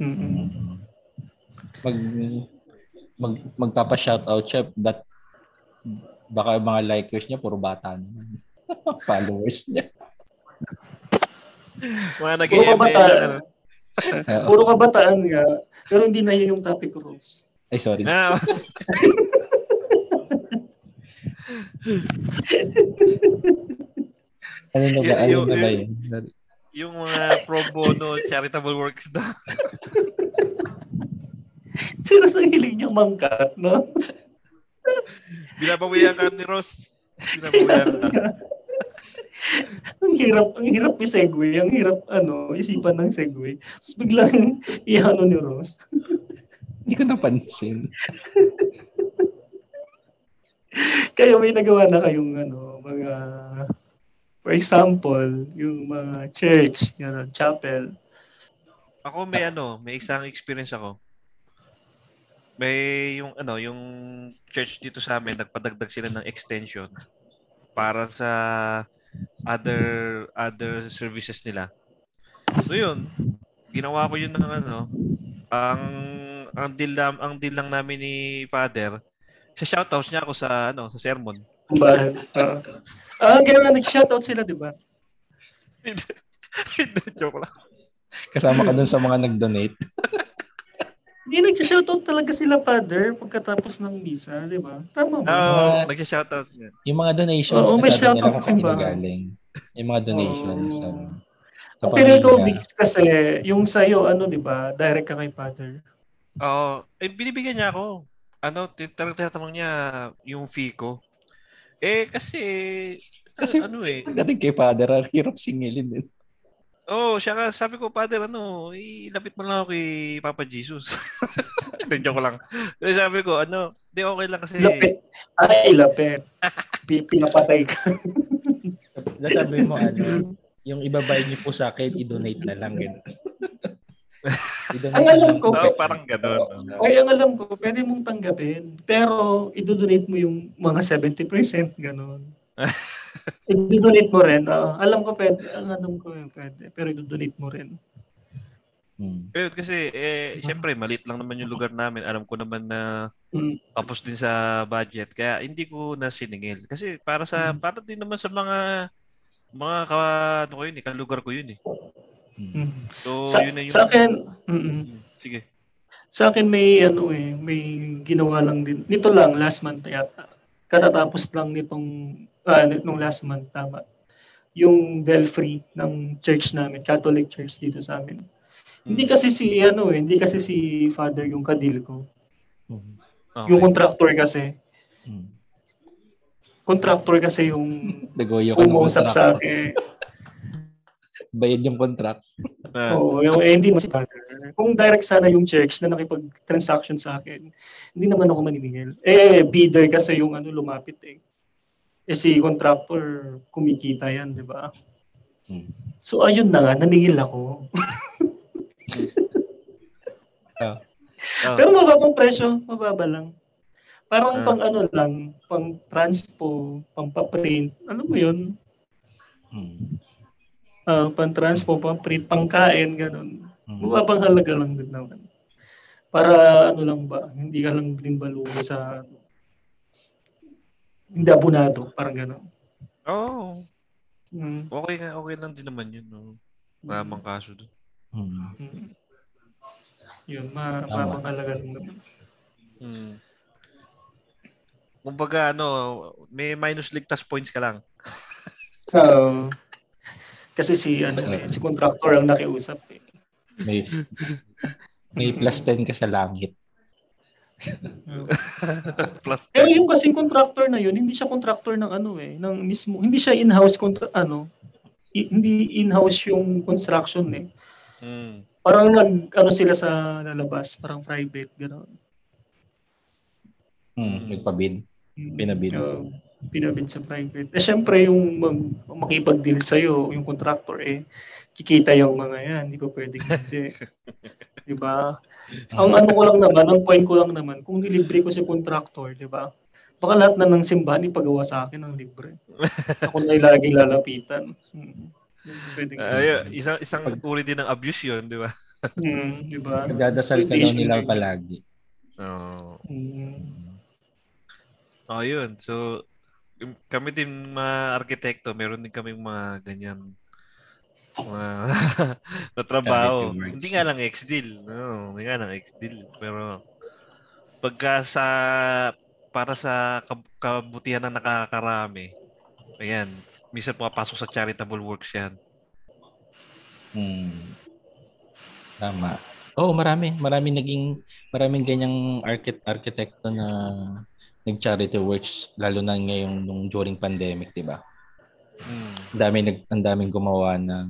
Mm-mm. mag mag magpapa-shoutout siya but baka yung mga likers niya puro bata naman. Followers niya. Mga nag Puro kabataan. ano. Puro kabataan nga. Pero hindi na yun yung topic ko, Rose. Ay, sorry. Ah, Ano na ba? Ano yung- na ba yun? yung mga pro bono charitable works daw. Sino sa hiling niyang mangkat, no? Binabawian ka ni Ross. Binabawian ka. ang hirap, ang hirap i-segue. Ang hirap, ano, isipan ng segue. Tapos biglang ihano ni Ross. Hindi ko napansin. Kaya may nagawa na kayong, ano, mga, for example, yung mga church, gano'n, chapel. Ako may ano, may isang experience ako. May yung ano, yung church dito sa amin nagpadagdag sila ng extension para sa other other services nila. So yun, ginawa ko yun ng ano, ang ang deal ang deal lang namin ni Father. Sa shoutouts niya ako sa ano, sa sermon. Kumbahan. Uh, ah, kaya nga nag-shoutout sila, di ba? Joke lang. Kasama ka dun sa mga nag-donate. Hindi nag-shoutout talaga sila, Father, pagkatapos ng misa, di ba? Tama ba? Oh, nagsa-shoutouts niya. Yung mga donations, Oo, may nila shoutout saan simbahan. ginagaling. Yung mga donations. Oo. ano, sa Pero ikaw. Vix, kasi yung sa'yo, ano, di ba? Direct ka kay Father. Oo. eh, binibigyan niya ako. Ano, tinatanong niya yung fee ko. Eh, kasi, Kasi- ano eh. Pagdating kay Father, ang hirap singilin. Eh. Oh, siya nga, sabi ko, Father, ano, ilapit mo lang ako kay Papa Jesus. Hindi, joke lang. Kasi sabi ko, ano, di okay lang kasi. Lapit. Ay, lapit. Pi- Pinapatay ka. Sabi mo, ano, yung ibabayad niyo po sa akin, i-donate na lang. Ganun. na alam ko, Oh, parang ganun. Ay, ang alam ko, pwede mong tanggapin. Pero, idodonate mo yung mga 70%, gano'n. idodonate mo rin. oo. alam ko, pwede. Ang alam ko, pwede. Pero idodonate mo rin. Hmm. Pero kasi, eh, syempre, maliit lang naman yung lugar namin. Alam ko naman na Mm. tapos din sa budget. Kaya hindi ko na siningil. Kasi para sa, Mm. para din naman sa mga, mga ka, ano ko yun eh, kalugar ko yun eh. Hmm. Mm. So, Sa, yun na yung... sa akin, mm-mm. Hmm, Sige. Sa akin may ano eh, may ginawa lang din. Nito lang last month yata. Katatapos lang nitong ah, nitong last month tama. Yung belfry ng church namin, Catholic Church dito sa amin. Hindi kasi si ano eh, hindi kasi si Father yung kadil ko. Okay. Yung contractor kasi. Hmm. Contractor kasi yung Nagoyo ka ng umusap contract. sa akin. Bayad yung contract. Ah, Oo, yung eh, hindi naman si Father. Kung direct sana yung church na nakipag-transaction sa akin, hindi naman ako maniningil. Eh, bidder kasi yung ano lumapit eh. Eh si contractor, kumikita yan, di ba? Hmm. So ayun na nga, naningil ako. Ah. ah, Pero mababang presyo, mababa lang. Parang Ah. pang ano lang, pang transpo, pang pa-print, ano mo yun? Hmm. Ah, pang transpo, pang print, pang kain, ganun. Hmm. Mababang halaga lang din naman. Para ano lang ba, hindi ka lang binimbaluwi sa hindi abunado, parang gano'n. Oo. Mm. okay, okay lang din naman yun. No? Wala mang kaso doon. Hmm. Mm. Yun, ma Tama. mababang halaga lang naman. Hmm. Kumbaga, ano, may minus ligtas points ka lang. Oo. Kasi si ano eh, si contractor ang nakiusap eh. May, may plus 10 ka sa langit. Plus Pero yung kasing contractor na yun, hindi siya contractor ng ano eh, ng mismo, hindi siya in-house contra- ano, i- hindi in-house yung construction eh. Mm. Parang nag ano sila sa lalabas, parang private gano'n. Hmm, nagpabid. Pinabid. Uh, pinabid sa private. Eh syempre yung mag, makipag-deal sa yung contractor eh kikita yung mga yan, hindi pa pwedeng hindi. 'Di ba? Ang ano ko lang naman, ang point ko lang naman, kung nilibre ko si contractor, 'di ba? Baka lahat na ng simbahan ipagawa sa akin ng libre. Ako na yung laging lalapitan. Hmm. Pwedeng, Ay, isang isang uri din ng abuse 'yun, di ba? Hmm, 'di ba? Nagdadasal ka daw Exploitation nila palagi. Oo. Hmm. Oh, yun. So, kami din mga arkitekto, meron din kaming mga ganyan mga na trabaho. Hindi nga lang ex-deal. No, hindi nga lang ex-deal. Pero pagka sa para sa kab- kabutihan ng nakakarami, ayan, minsan pumapasok sa charitable works yan. Hmm. Tama. Oo, marami. Marami naging, maraming ganyang archit arkitekto na nag-charity works, lalo na ngayon nung during pandemic, di ba? Mm. Ang dami nag, ang daming gumawa ng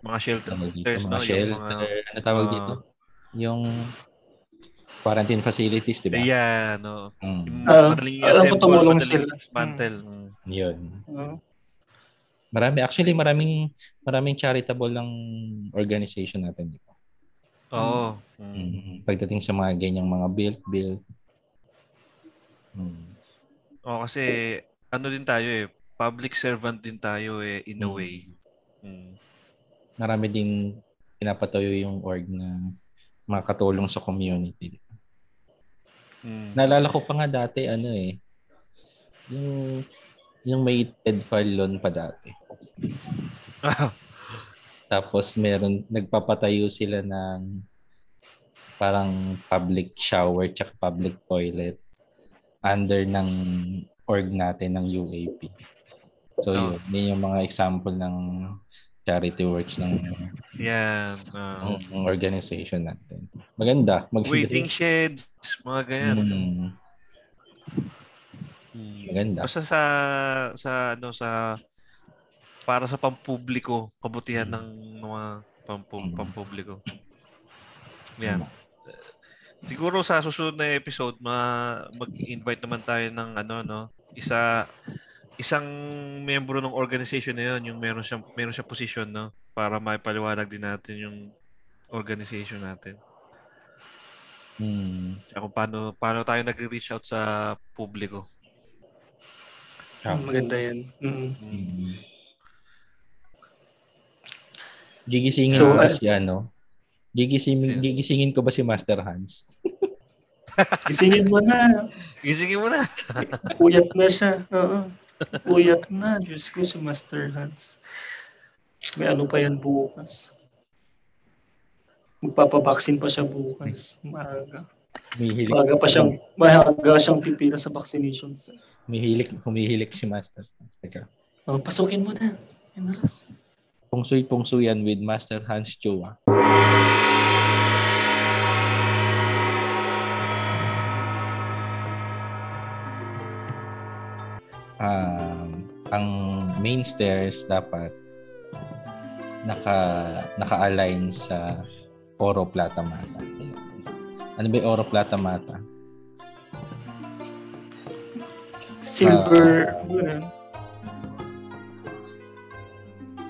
Mga shelter. dito, mga no, yung shelter, mga- ano tawag Ah. dito? Yung quarantine facilities, di ba? Ayan, no. Mm. Yung Ah, madaling alam ko i-assemble, tumulong sila. dismantle. Mm. Yun. Uh, Marami. Actually, maraming maraming charitable lang organization natin, di ba? Oo. Mm. Mm. Pagdating sa mga ganyang mga build, build. Mm. Oo, kasi ano din tayo eh, public servant din tayo eh, in a Mm. way. Mm. Marami din pinapatayo yung org na makatulong sa community. Mm. Naalala ko pa nga dati, ano eh, yung, yung may TED file loan pa dati. Tapos meron, nagpapatayo sila ng parang public shower tsaka public toilet under ng org natin ng UAP. So Oh. yun, yun yung mga example ng charity works ng, Yan. ah. ng organization natin. Maganda. Mag waiting sheds, mga ganyan. Mm, Mm. maganda. Basta sa sa ano sa para sa pampubliko, kabutihan ng mga pampu, Mm. pampubliko. Yan. Siguro sa susunod na episode, ma mag-invite naman tayo ng ano no, isa isang miyembro ng organization na yun, yung meron siyang meron siyang position no para maipaliwanag din natin yung organization natin. Mm, Tsaka kung paano paano tayo nag-reach out sa publiko. tama. maganda yan. Mm. Mm. Gigisingin So, ko ba uh, si ano? Gigisingin, gigisingin ko ba si Master Hans? Isingin mo na. Gisingin mo na. Puyat na siya. Oo. Puyat na. Diyos ko si Master Hans. May ano pa yan bukas. Magpapabaksin pa siya bukas. Maaga. Humihilik, Maaga pa siyang, maaga siyang pipila sa vaccinations. humihilik, humihilik si Master. Teka. Oh, pasukin mo na. Yan na, Ras. Pungsoy-pungsoyan with Master Hans Chua. Um, ang main stairs dapat naka naka-align sa oro plata mata. Ano ba yung oro plata mata? Silver. ganun.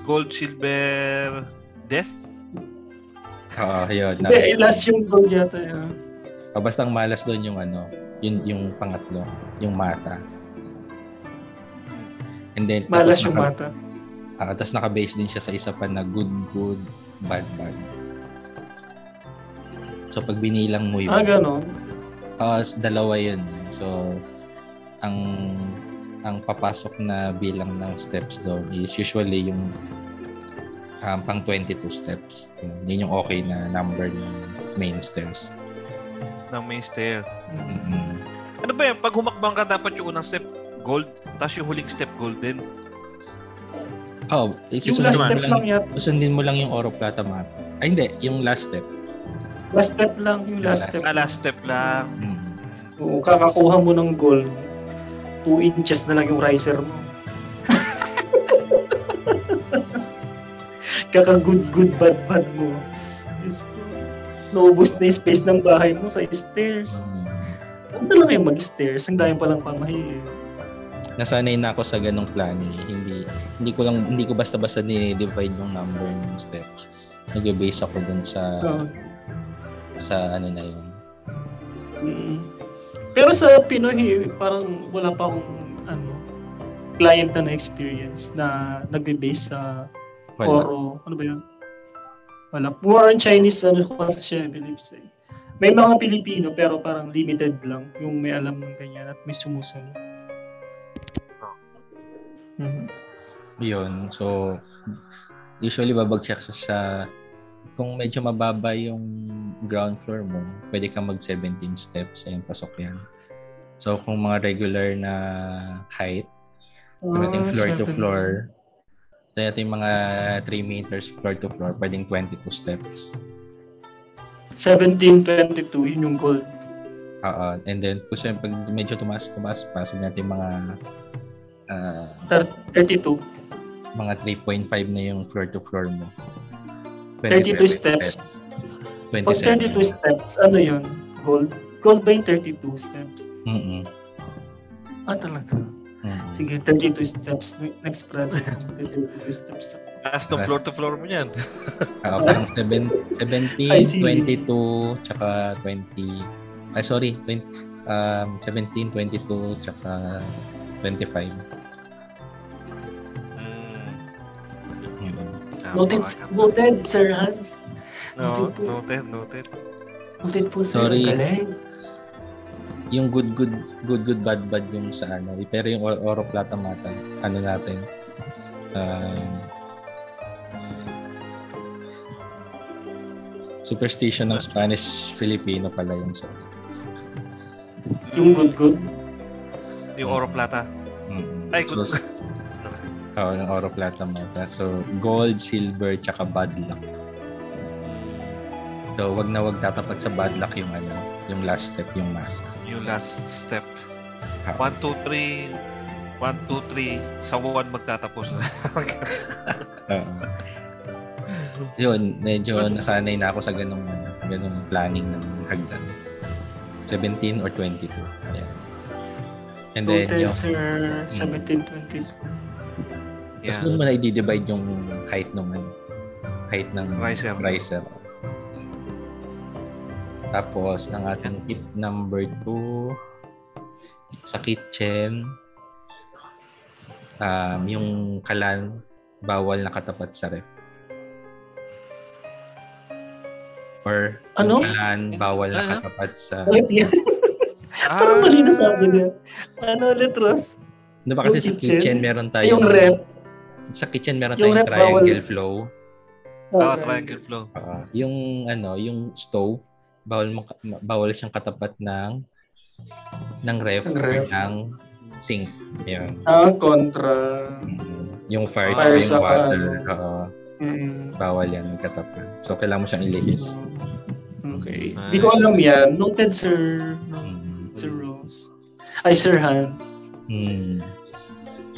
Gold, silver, death. Oo, yun. Hindi, last yung gold yata. yun. Ah, basta ang malas doon yung ano, yun yung pangatlo, yung mata. And then Malas tapos yung naka- mata. Ah, tapos naka-base din siya sa isa pa na good, good, bad, bad. So pag binilang mo yun, Ah, gano'n. s- dalawa yun. So ang ang papasok na bilang ng steps doon is usually yung um, pang 22 steps. Yun, yun yung okay na number ng main stairs. ng main stair. Mm-mm. Ano ba yan? Pag humakbang ka, dapat yung unang step gold, tapos yung huling step golden. Oh, last mo step lang, lang yata. susundin mo lang yung oro plata mata. Ay hindi, yung last step. Last step lang, yung last step. Ah, last step lang. Mm. Oo, kakakuha mo ng gold, 2 inches na lang yung riser mo. Kaka good good bad bad mo. Ko. Naubos na yung space ng bahay mo sa stairs. Huwag na lang kayo mag-stairs. Ang dami palang pamahiya. Nasanay na ako sa ganong planning. eh. Hindi hindi ko lang hindi ko basta-basta ni-divide yung number ng steps. Nag-base ako dun sa Oo. sa ano na yun. Mm. Pero sa Pinoy, parang wala pa akong ano, client na na-experience na nagbe-base sa Wala. Oro. Ano ba yun? Wala. More on Chinese, ano ko kasi siya, believe say. May mga Pilipino, pero parang limited lang yung may alam ng ganyan at may sumusunod. Mhm. Yun. So, usually babagsak siya sa kung medyo mababa yung ground floor mo, pwede kang mag 17 steps. Ayun, pasok yan. So, kung mga regular na height, natin Ah, floor to floor, ito natin mga 3 meters floor to floor, pwedeng 22 steps. 1722, yun yung gold. Oo. And then, kung siyempre, pag medyo tumaas pa, sabi natin mga ah, Thir- 32. mga 3.5 na yung floor to floor mo. 32 steps. Pag 27. 32 steps, ano yun? Gold? Gold ba yung 32 steps? Mm-mm. Ah, talaga. Mm-mm. Sige, 32 steps. Next project, 32 steps. Last ng floor to floor mo yan. Ah, parang 7, 17, I see. 22, tsaka 20. Ay, sorry. 20, um, 17, 22, tsaka 25. Noted, noted, Sir Hans. No, Noted po. noted, noted. Noted po, Sir. Sorry. Galing. Yung good, good, good, good, bad, bad yung sa ano. Pero yung or- oro plata mata, ano natin. Um, superstition ng Spanish Filipino pala yun. So, Yung good, good. Yung oro plata. mm Ay, so, Oo, yung oro plata mata. So, gold, silver, tsaka bad luck. So, wag na wag tatapat sa bad luck yung ano, yung last step, yung math. Yung last step. Ah. 1, 2, 3. 1, 2, 3. Sa 1 magtatapos. Oo. Yun, medyo nasanay na ako sa ganong, ganong planning ng hagdan. 17 or 22. Ayan. And then, Noted, yung, Sir. 1722. tapos yeah. doon mo na i-divide yung height ng ano, height ng Riser. riser. Tapos, ang ating tip number 2 sa kitchen, um, yung kalan, bawal nakatapat sa ref. Or Ano? yung kalan, bawal Ah. nakatapat sa... Ulit yan. Parang mali na sabi niya. Ano ulit, Ross? Di ba kasi yung sa kitchen, kitchen, meron Yung tayong... Sa kitchen, meron Yung tayong ref, bawal. triangle flow. Ah, triangle flow. Oo. yung ano, yung stove, bawal mo bawal siyang katapat ng ng ref, ref. ng sink. Yun. Ah, kontra. Mm. Yung fire, Fire yung sa water. ano. Oo. Mm. bawal yan katapat. So, kailangan mo siyang ilihis. Okay. Nice. Di ko alam yan. Noted, Sir. No, Mm. Sir Rose. Ay, Sir Hans. Mm.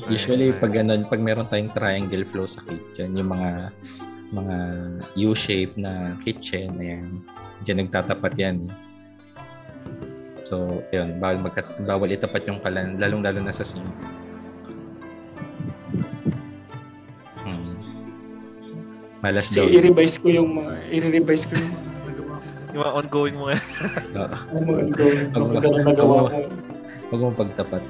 Nice, Usually, nice. pag ganun, pag meron tayong triangle flow sa kitchen, yung mga mga U-shape na kitchen, ayan, dyan nagtatapat yan. eh. So, yun, bawal, magkat, bawal itapat yung kalan, lalong-lalo na sa sink. Hmm. Malas daw. i-revise ko yung mga, i-revise ko yung mga nagawa ko. Yung mga ongoing mga Oo. Yung mga ko. Pag- Mga ganun nagawa ko. Huwag mo pagtapat.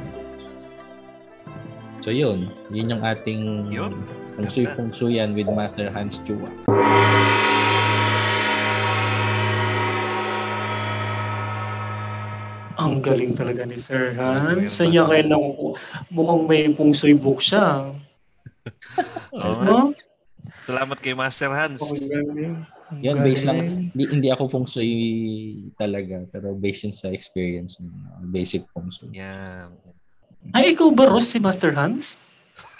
So yun, yun yung ating Yun. fungsuy fungsuyan with Master Hans Chua. Ang galing talaga ni Sir Hans. Sa niya kayo lang mukhang may pungsoy book siya. Oo. No? Salamat kay Master Hans. Ang galing. Yan, based lang, hindi, hindi ako fungsuy talaga, pero based yun sa experience ng uh, basic fungsuy. Ay, ikaw ba, Ross, si Master Hans?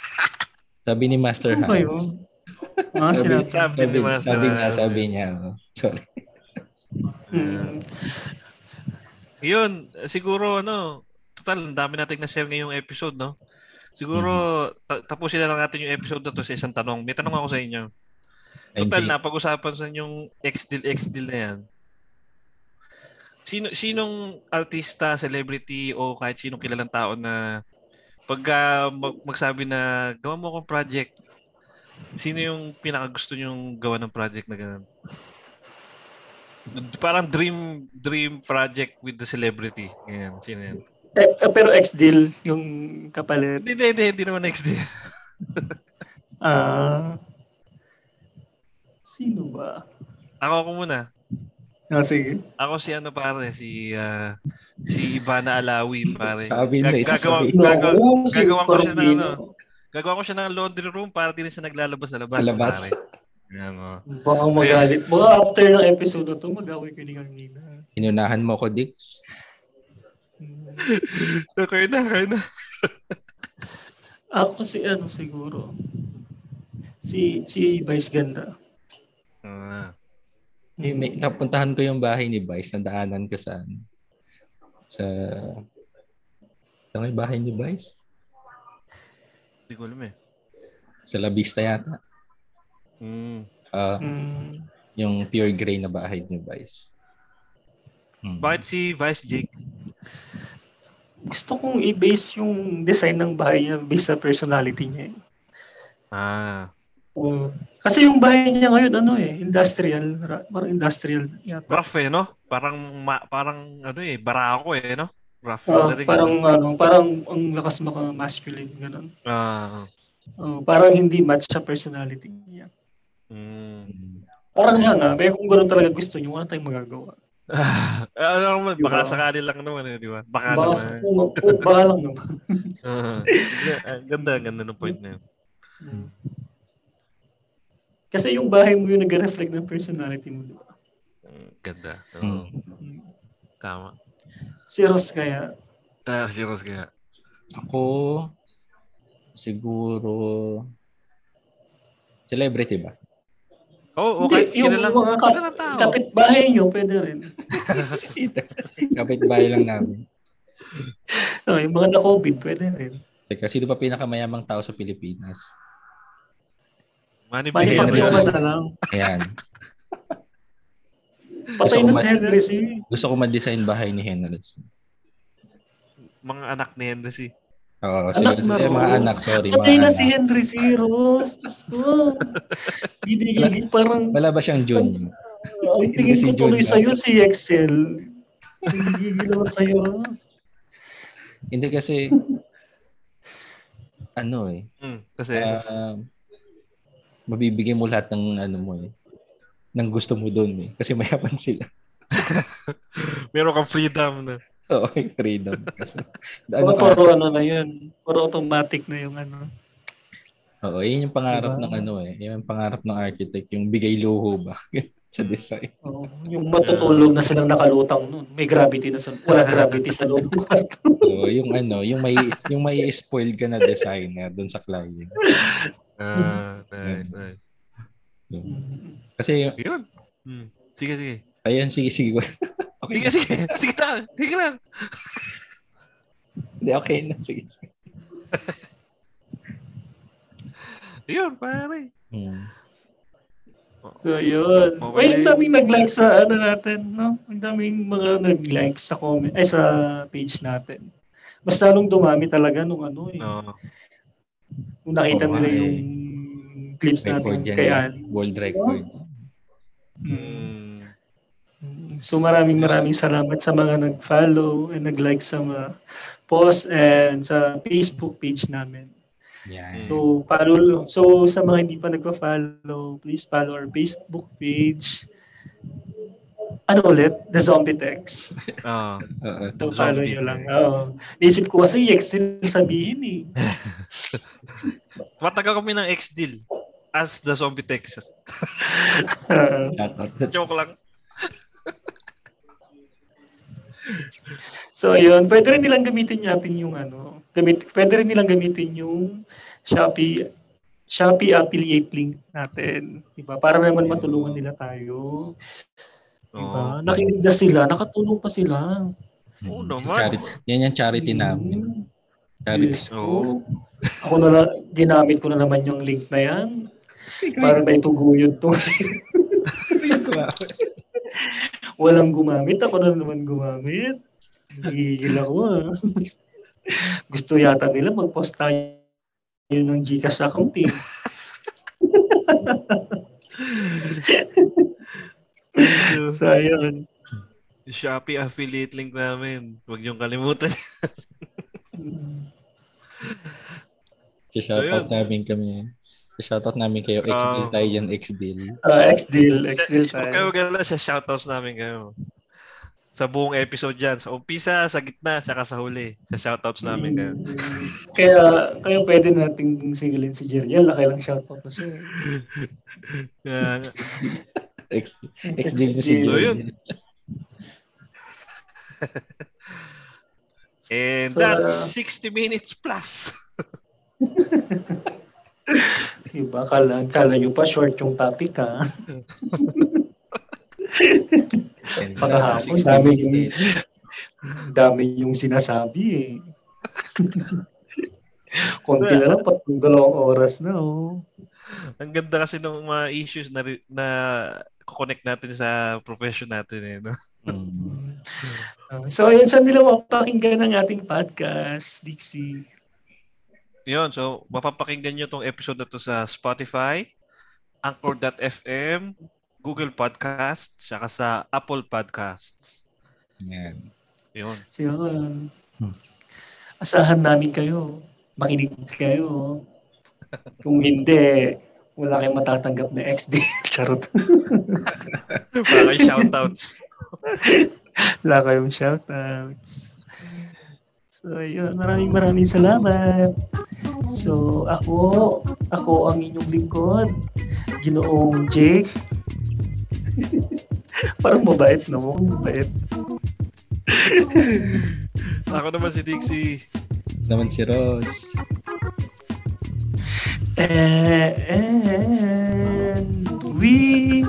Sabi ni Master Ano ba Hans. yun? Ah, sabi. Sabi ni sabi, Master sabi nga, Hans. sabi niya. Sorry. Mm. Yun, siguro ano, total, ang dami nating na-share ngayong episode, no? Siguro, ta- tapusin na lang natin yung episode na to sa isang tanong. May tanong ako sa inyo. Total, napag-usapan sa yung X-Deal, X-Deal na yan. Sino, sinong artista, celebrity, o kahit sinong kilalang tao na pagka mag- magsabi na gawa mo akong project, sino yung pinakagusto nyong gawa ng project na ganun? Parang dream dream project with the celebrity. Ganyan, sino yan? Eh, eh, pero ex-deal yung kapalit. Hindi, hindi, hindi, hindi naman next day. Ah. sino ba? Ako ako muna. Ah, sige. Ako si ano pare, si ah, si Ivana Alawi pare. Sabi na, gagawa, sasabihin. gagawa, gagawa ko siya ng ano. Gagawa ko siya ng laundry room para din siya naglalabas sa labas. Sa labas. Pare. Yan, oh. Baka magalit. Baka after ng episode na to, mag-away ko ni Carmina. Inunahan mo ko, Dix. Okay na, okay na. Ako si ano siguro. Si si Vice Ganda. Ah. Eh, may, napuntahan ko yung bahay ni Vice, nadaanan ko sa ano, sa Saan yung bahay ni Vice? Hindi ko alam eh. Sa La Vista yata. Mm. Ah, Hmm. yung pure gray na bahay ni Vice. Hmm. Bakit si Vice Jake? Gusto kong i-base yung design ng bahay niya based sa personality niya. eh. Ah. Oo. kasi yung bahay niya ngayon ano eh, industrial, ra- parang industrial yata. Rough eh, no? Parang, ma- parang ano eh, barako eh, no? Rough. Dating. parang ano, parang ang lakas maka masculine ganun. Ah. Oo, parang hindi match sa personality niya. Mm. Parang nga nga, pero kung gano'n talaga gusto niyo, wala tayong magagawa. ano naman, Di ba? baka sakali lang naman eh, di ba? Baka Baka, naman. kung, kung, baka lang naman. Ah. Ang ganda, ganda ng point na yun. Mm. Kasi yung bahay mo yung nag-reflect ng personality mo, di ba? Ang Ganda. Hmm. Oo. Tama. Si Ross kaya, Ah, si Ross kaya. Ako, siguro, celebrity ba? Oh, okay. Hindi, yung Kilalang, mga kap- tao. kapitbahay nyo, pwede rin. Kapit-bahay lang namin. Oh, yung mga na-COVID, pwede rin. Teka, sino pa pinakamayamang tao sa Pilipinas? Manny. Pacquiao na lang. Ayan. Patay na ko si Henry si. Gusto ko ma-design bahay ni Henry. Mga anak ni Henry. Oo, Anak sige, na eh, mga anak, sorry. Patay na anak. si Henry si Rose. Gusto. Gigigil parang, Wala ba siyang June? ang tingin si ko tuloy Jun, sa'yo si Excel. Gigigil naman sa'yo. Hindi kasi, ano eh, Hmm, kasi, ah, mabibigay mo lahat ng ano mo eh, ng gusto mo doon eh. Kasi mayaman sila. meron kang freedom na. Oo, freedom. Kasi, Ano ano ka, puro ano na yun. Puro automatic na yung ano. Oo, yun yung pangarap Diba? ng ano eh. Yun yung pangarap ng architect, yung bigay luho ba sa design. Oh, yung matutulog na silang nakalutang nun. May gravity na sa wala gravity sa loob ng kwarto. Oo, yung ano, yung may yung may spoil ka na designer doon sa client. Ah, nice, nice. Kasi Yun. Hmm. Sige, sige. ayun sige sige. okay. Sige, sige. Sige lang. Sige lang. Hindi okay na sige. sige. Yun, pare. Hmm. So, yun. Okay. Uy, ang daming nag-like sa ano natin, no? Ang daming mga nag-like sa comment, ay sa page natin. Mas lalong dumami talaga nung ano eh. No. Nung nakita Oo nila nga yung clips Record natin yan. kay eh. Ann. World record. Hmm. So maraming maraming salamat sa mga nag-follow and nag-like sa mga post and sa Facebook page namin. Yan. So follow so sa mga hindi pa nagpa-follow, please follow our Facebook page. Ano ulit? The Zombie Text. Ah. Oo. The So follow nyo lang. Oo. Isip ko kasi Excel sabihin eh. Matagal kami ng X-Deal as the zombie Shoutout. That's- Joke lang. so ayun, pwede rin nilang gamitin natin yung ano, gamit, pwede rin nilang gamitin yung Shopee Shopee affiliate link natin, 'di ba? Para naman matulungan nila tayo. Diba? Nakinig na sila, nakatulong pa sila. Oo Mm. naman. Charity, yan yung charity namin. Mm. Charity. Yes, po. Ako na, na- ginamit ko na naman yung link na yan. Para may tuguyod to. Walang gumamit, ako na naman gumamit. Hihigil ako ah. Gusto yata nila mag-post tayo ng Gcash account eh. So, ayun. Shopee affiliate link namin. Huwag niyong kalimutan. Shoutout Ayun. namin kami. Shoutout namin kayo. X-Deal Ah. tayo yan, X-Deal. Ah, X-Deal, X-Deal Huwag kayo tayo. sa shoutouts namin kayo. Sa buong episode dyan. Sa umpisa, sa gitna, saka sa huli. Sa shoutouts namin kayo. Kaya, kaya pwede nating singilin si Jeriel. Laki lang shoutout na siya. Kaya nga. X- X-Deal na si So, Joy. yun. And So, that's uh, 60 minutes plus. Diba? Kala, kala nyo pa short yung topic ha. 60 dami yung, dami yung sinasabi eh. Konti na lang, patong dalawang oras na oh. Ang ganda kasi ng mga issues na, na connect natin sa profession natin eh. No? Mm. Uh, So ayun, saan nila mapakinggan ang ating podcast, Dixie? Yun, so mapapakinggan nyo tong episode na to sa Spotify, Anchor.fm, Google Podcasts, saka sa Apple Podcasts. Yan. Yun. So yun. Hmm. Asahan namin kayo. Makinig kayo. Kung hindi, wala kayong matatanggap na XD. Charot. Para kay shoutouts. Wala kayong shoutouts. So, yun. Maraming maraming salamat. So, ako, ako ang inyong lingkod. Ginoong Jake. Parang mabait, no? Mabait. Ako naman si Dixie. Naman si Ross. And we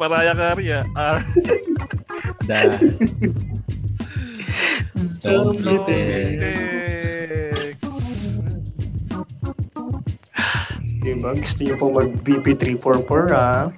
Paraya Karya. Ah, Da. Don't So, forget. Tex. Diba? Gusto niyo po mag BP344 ah.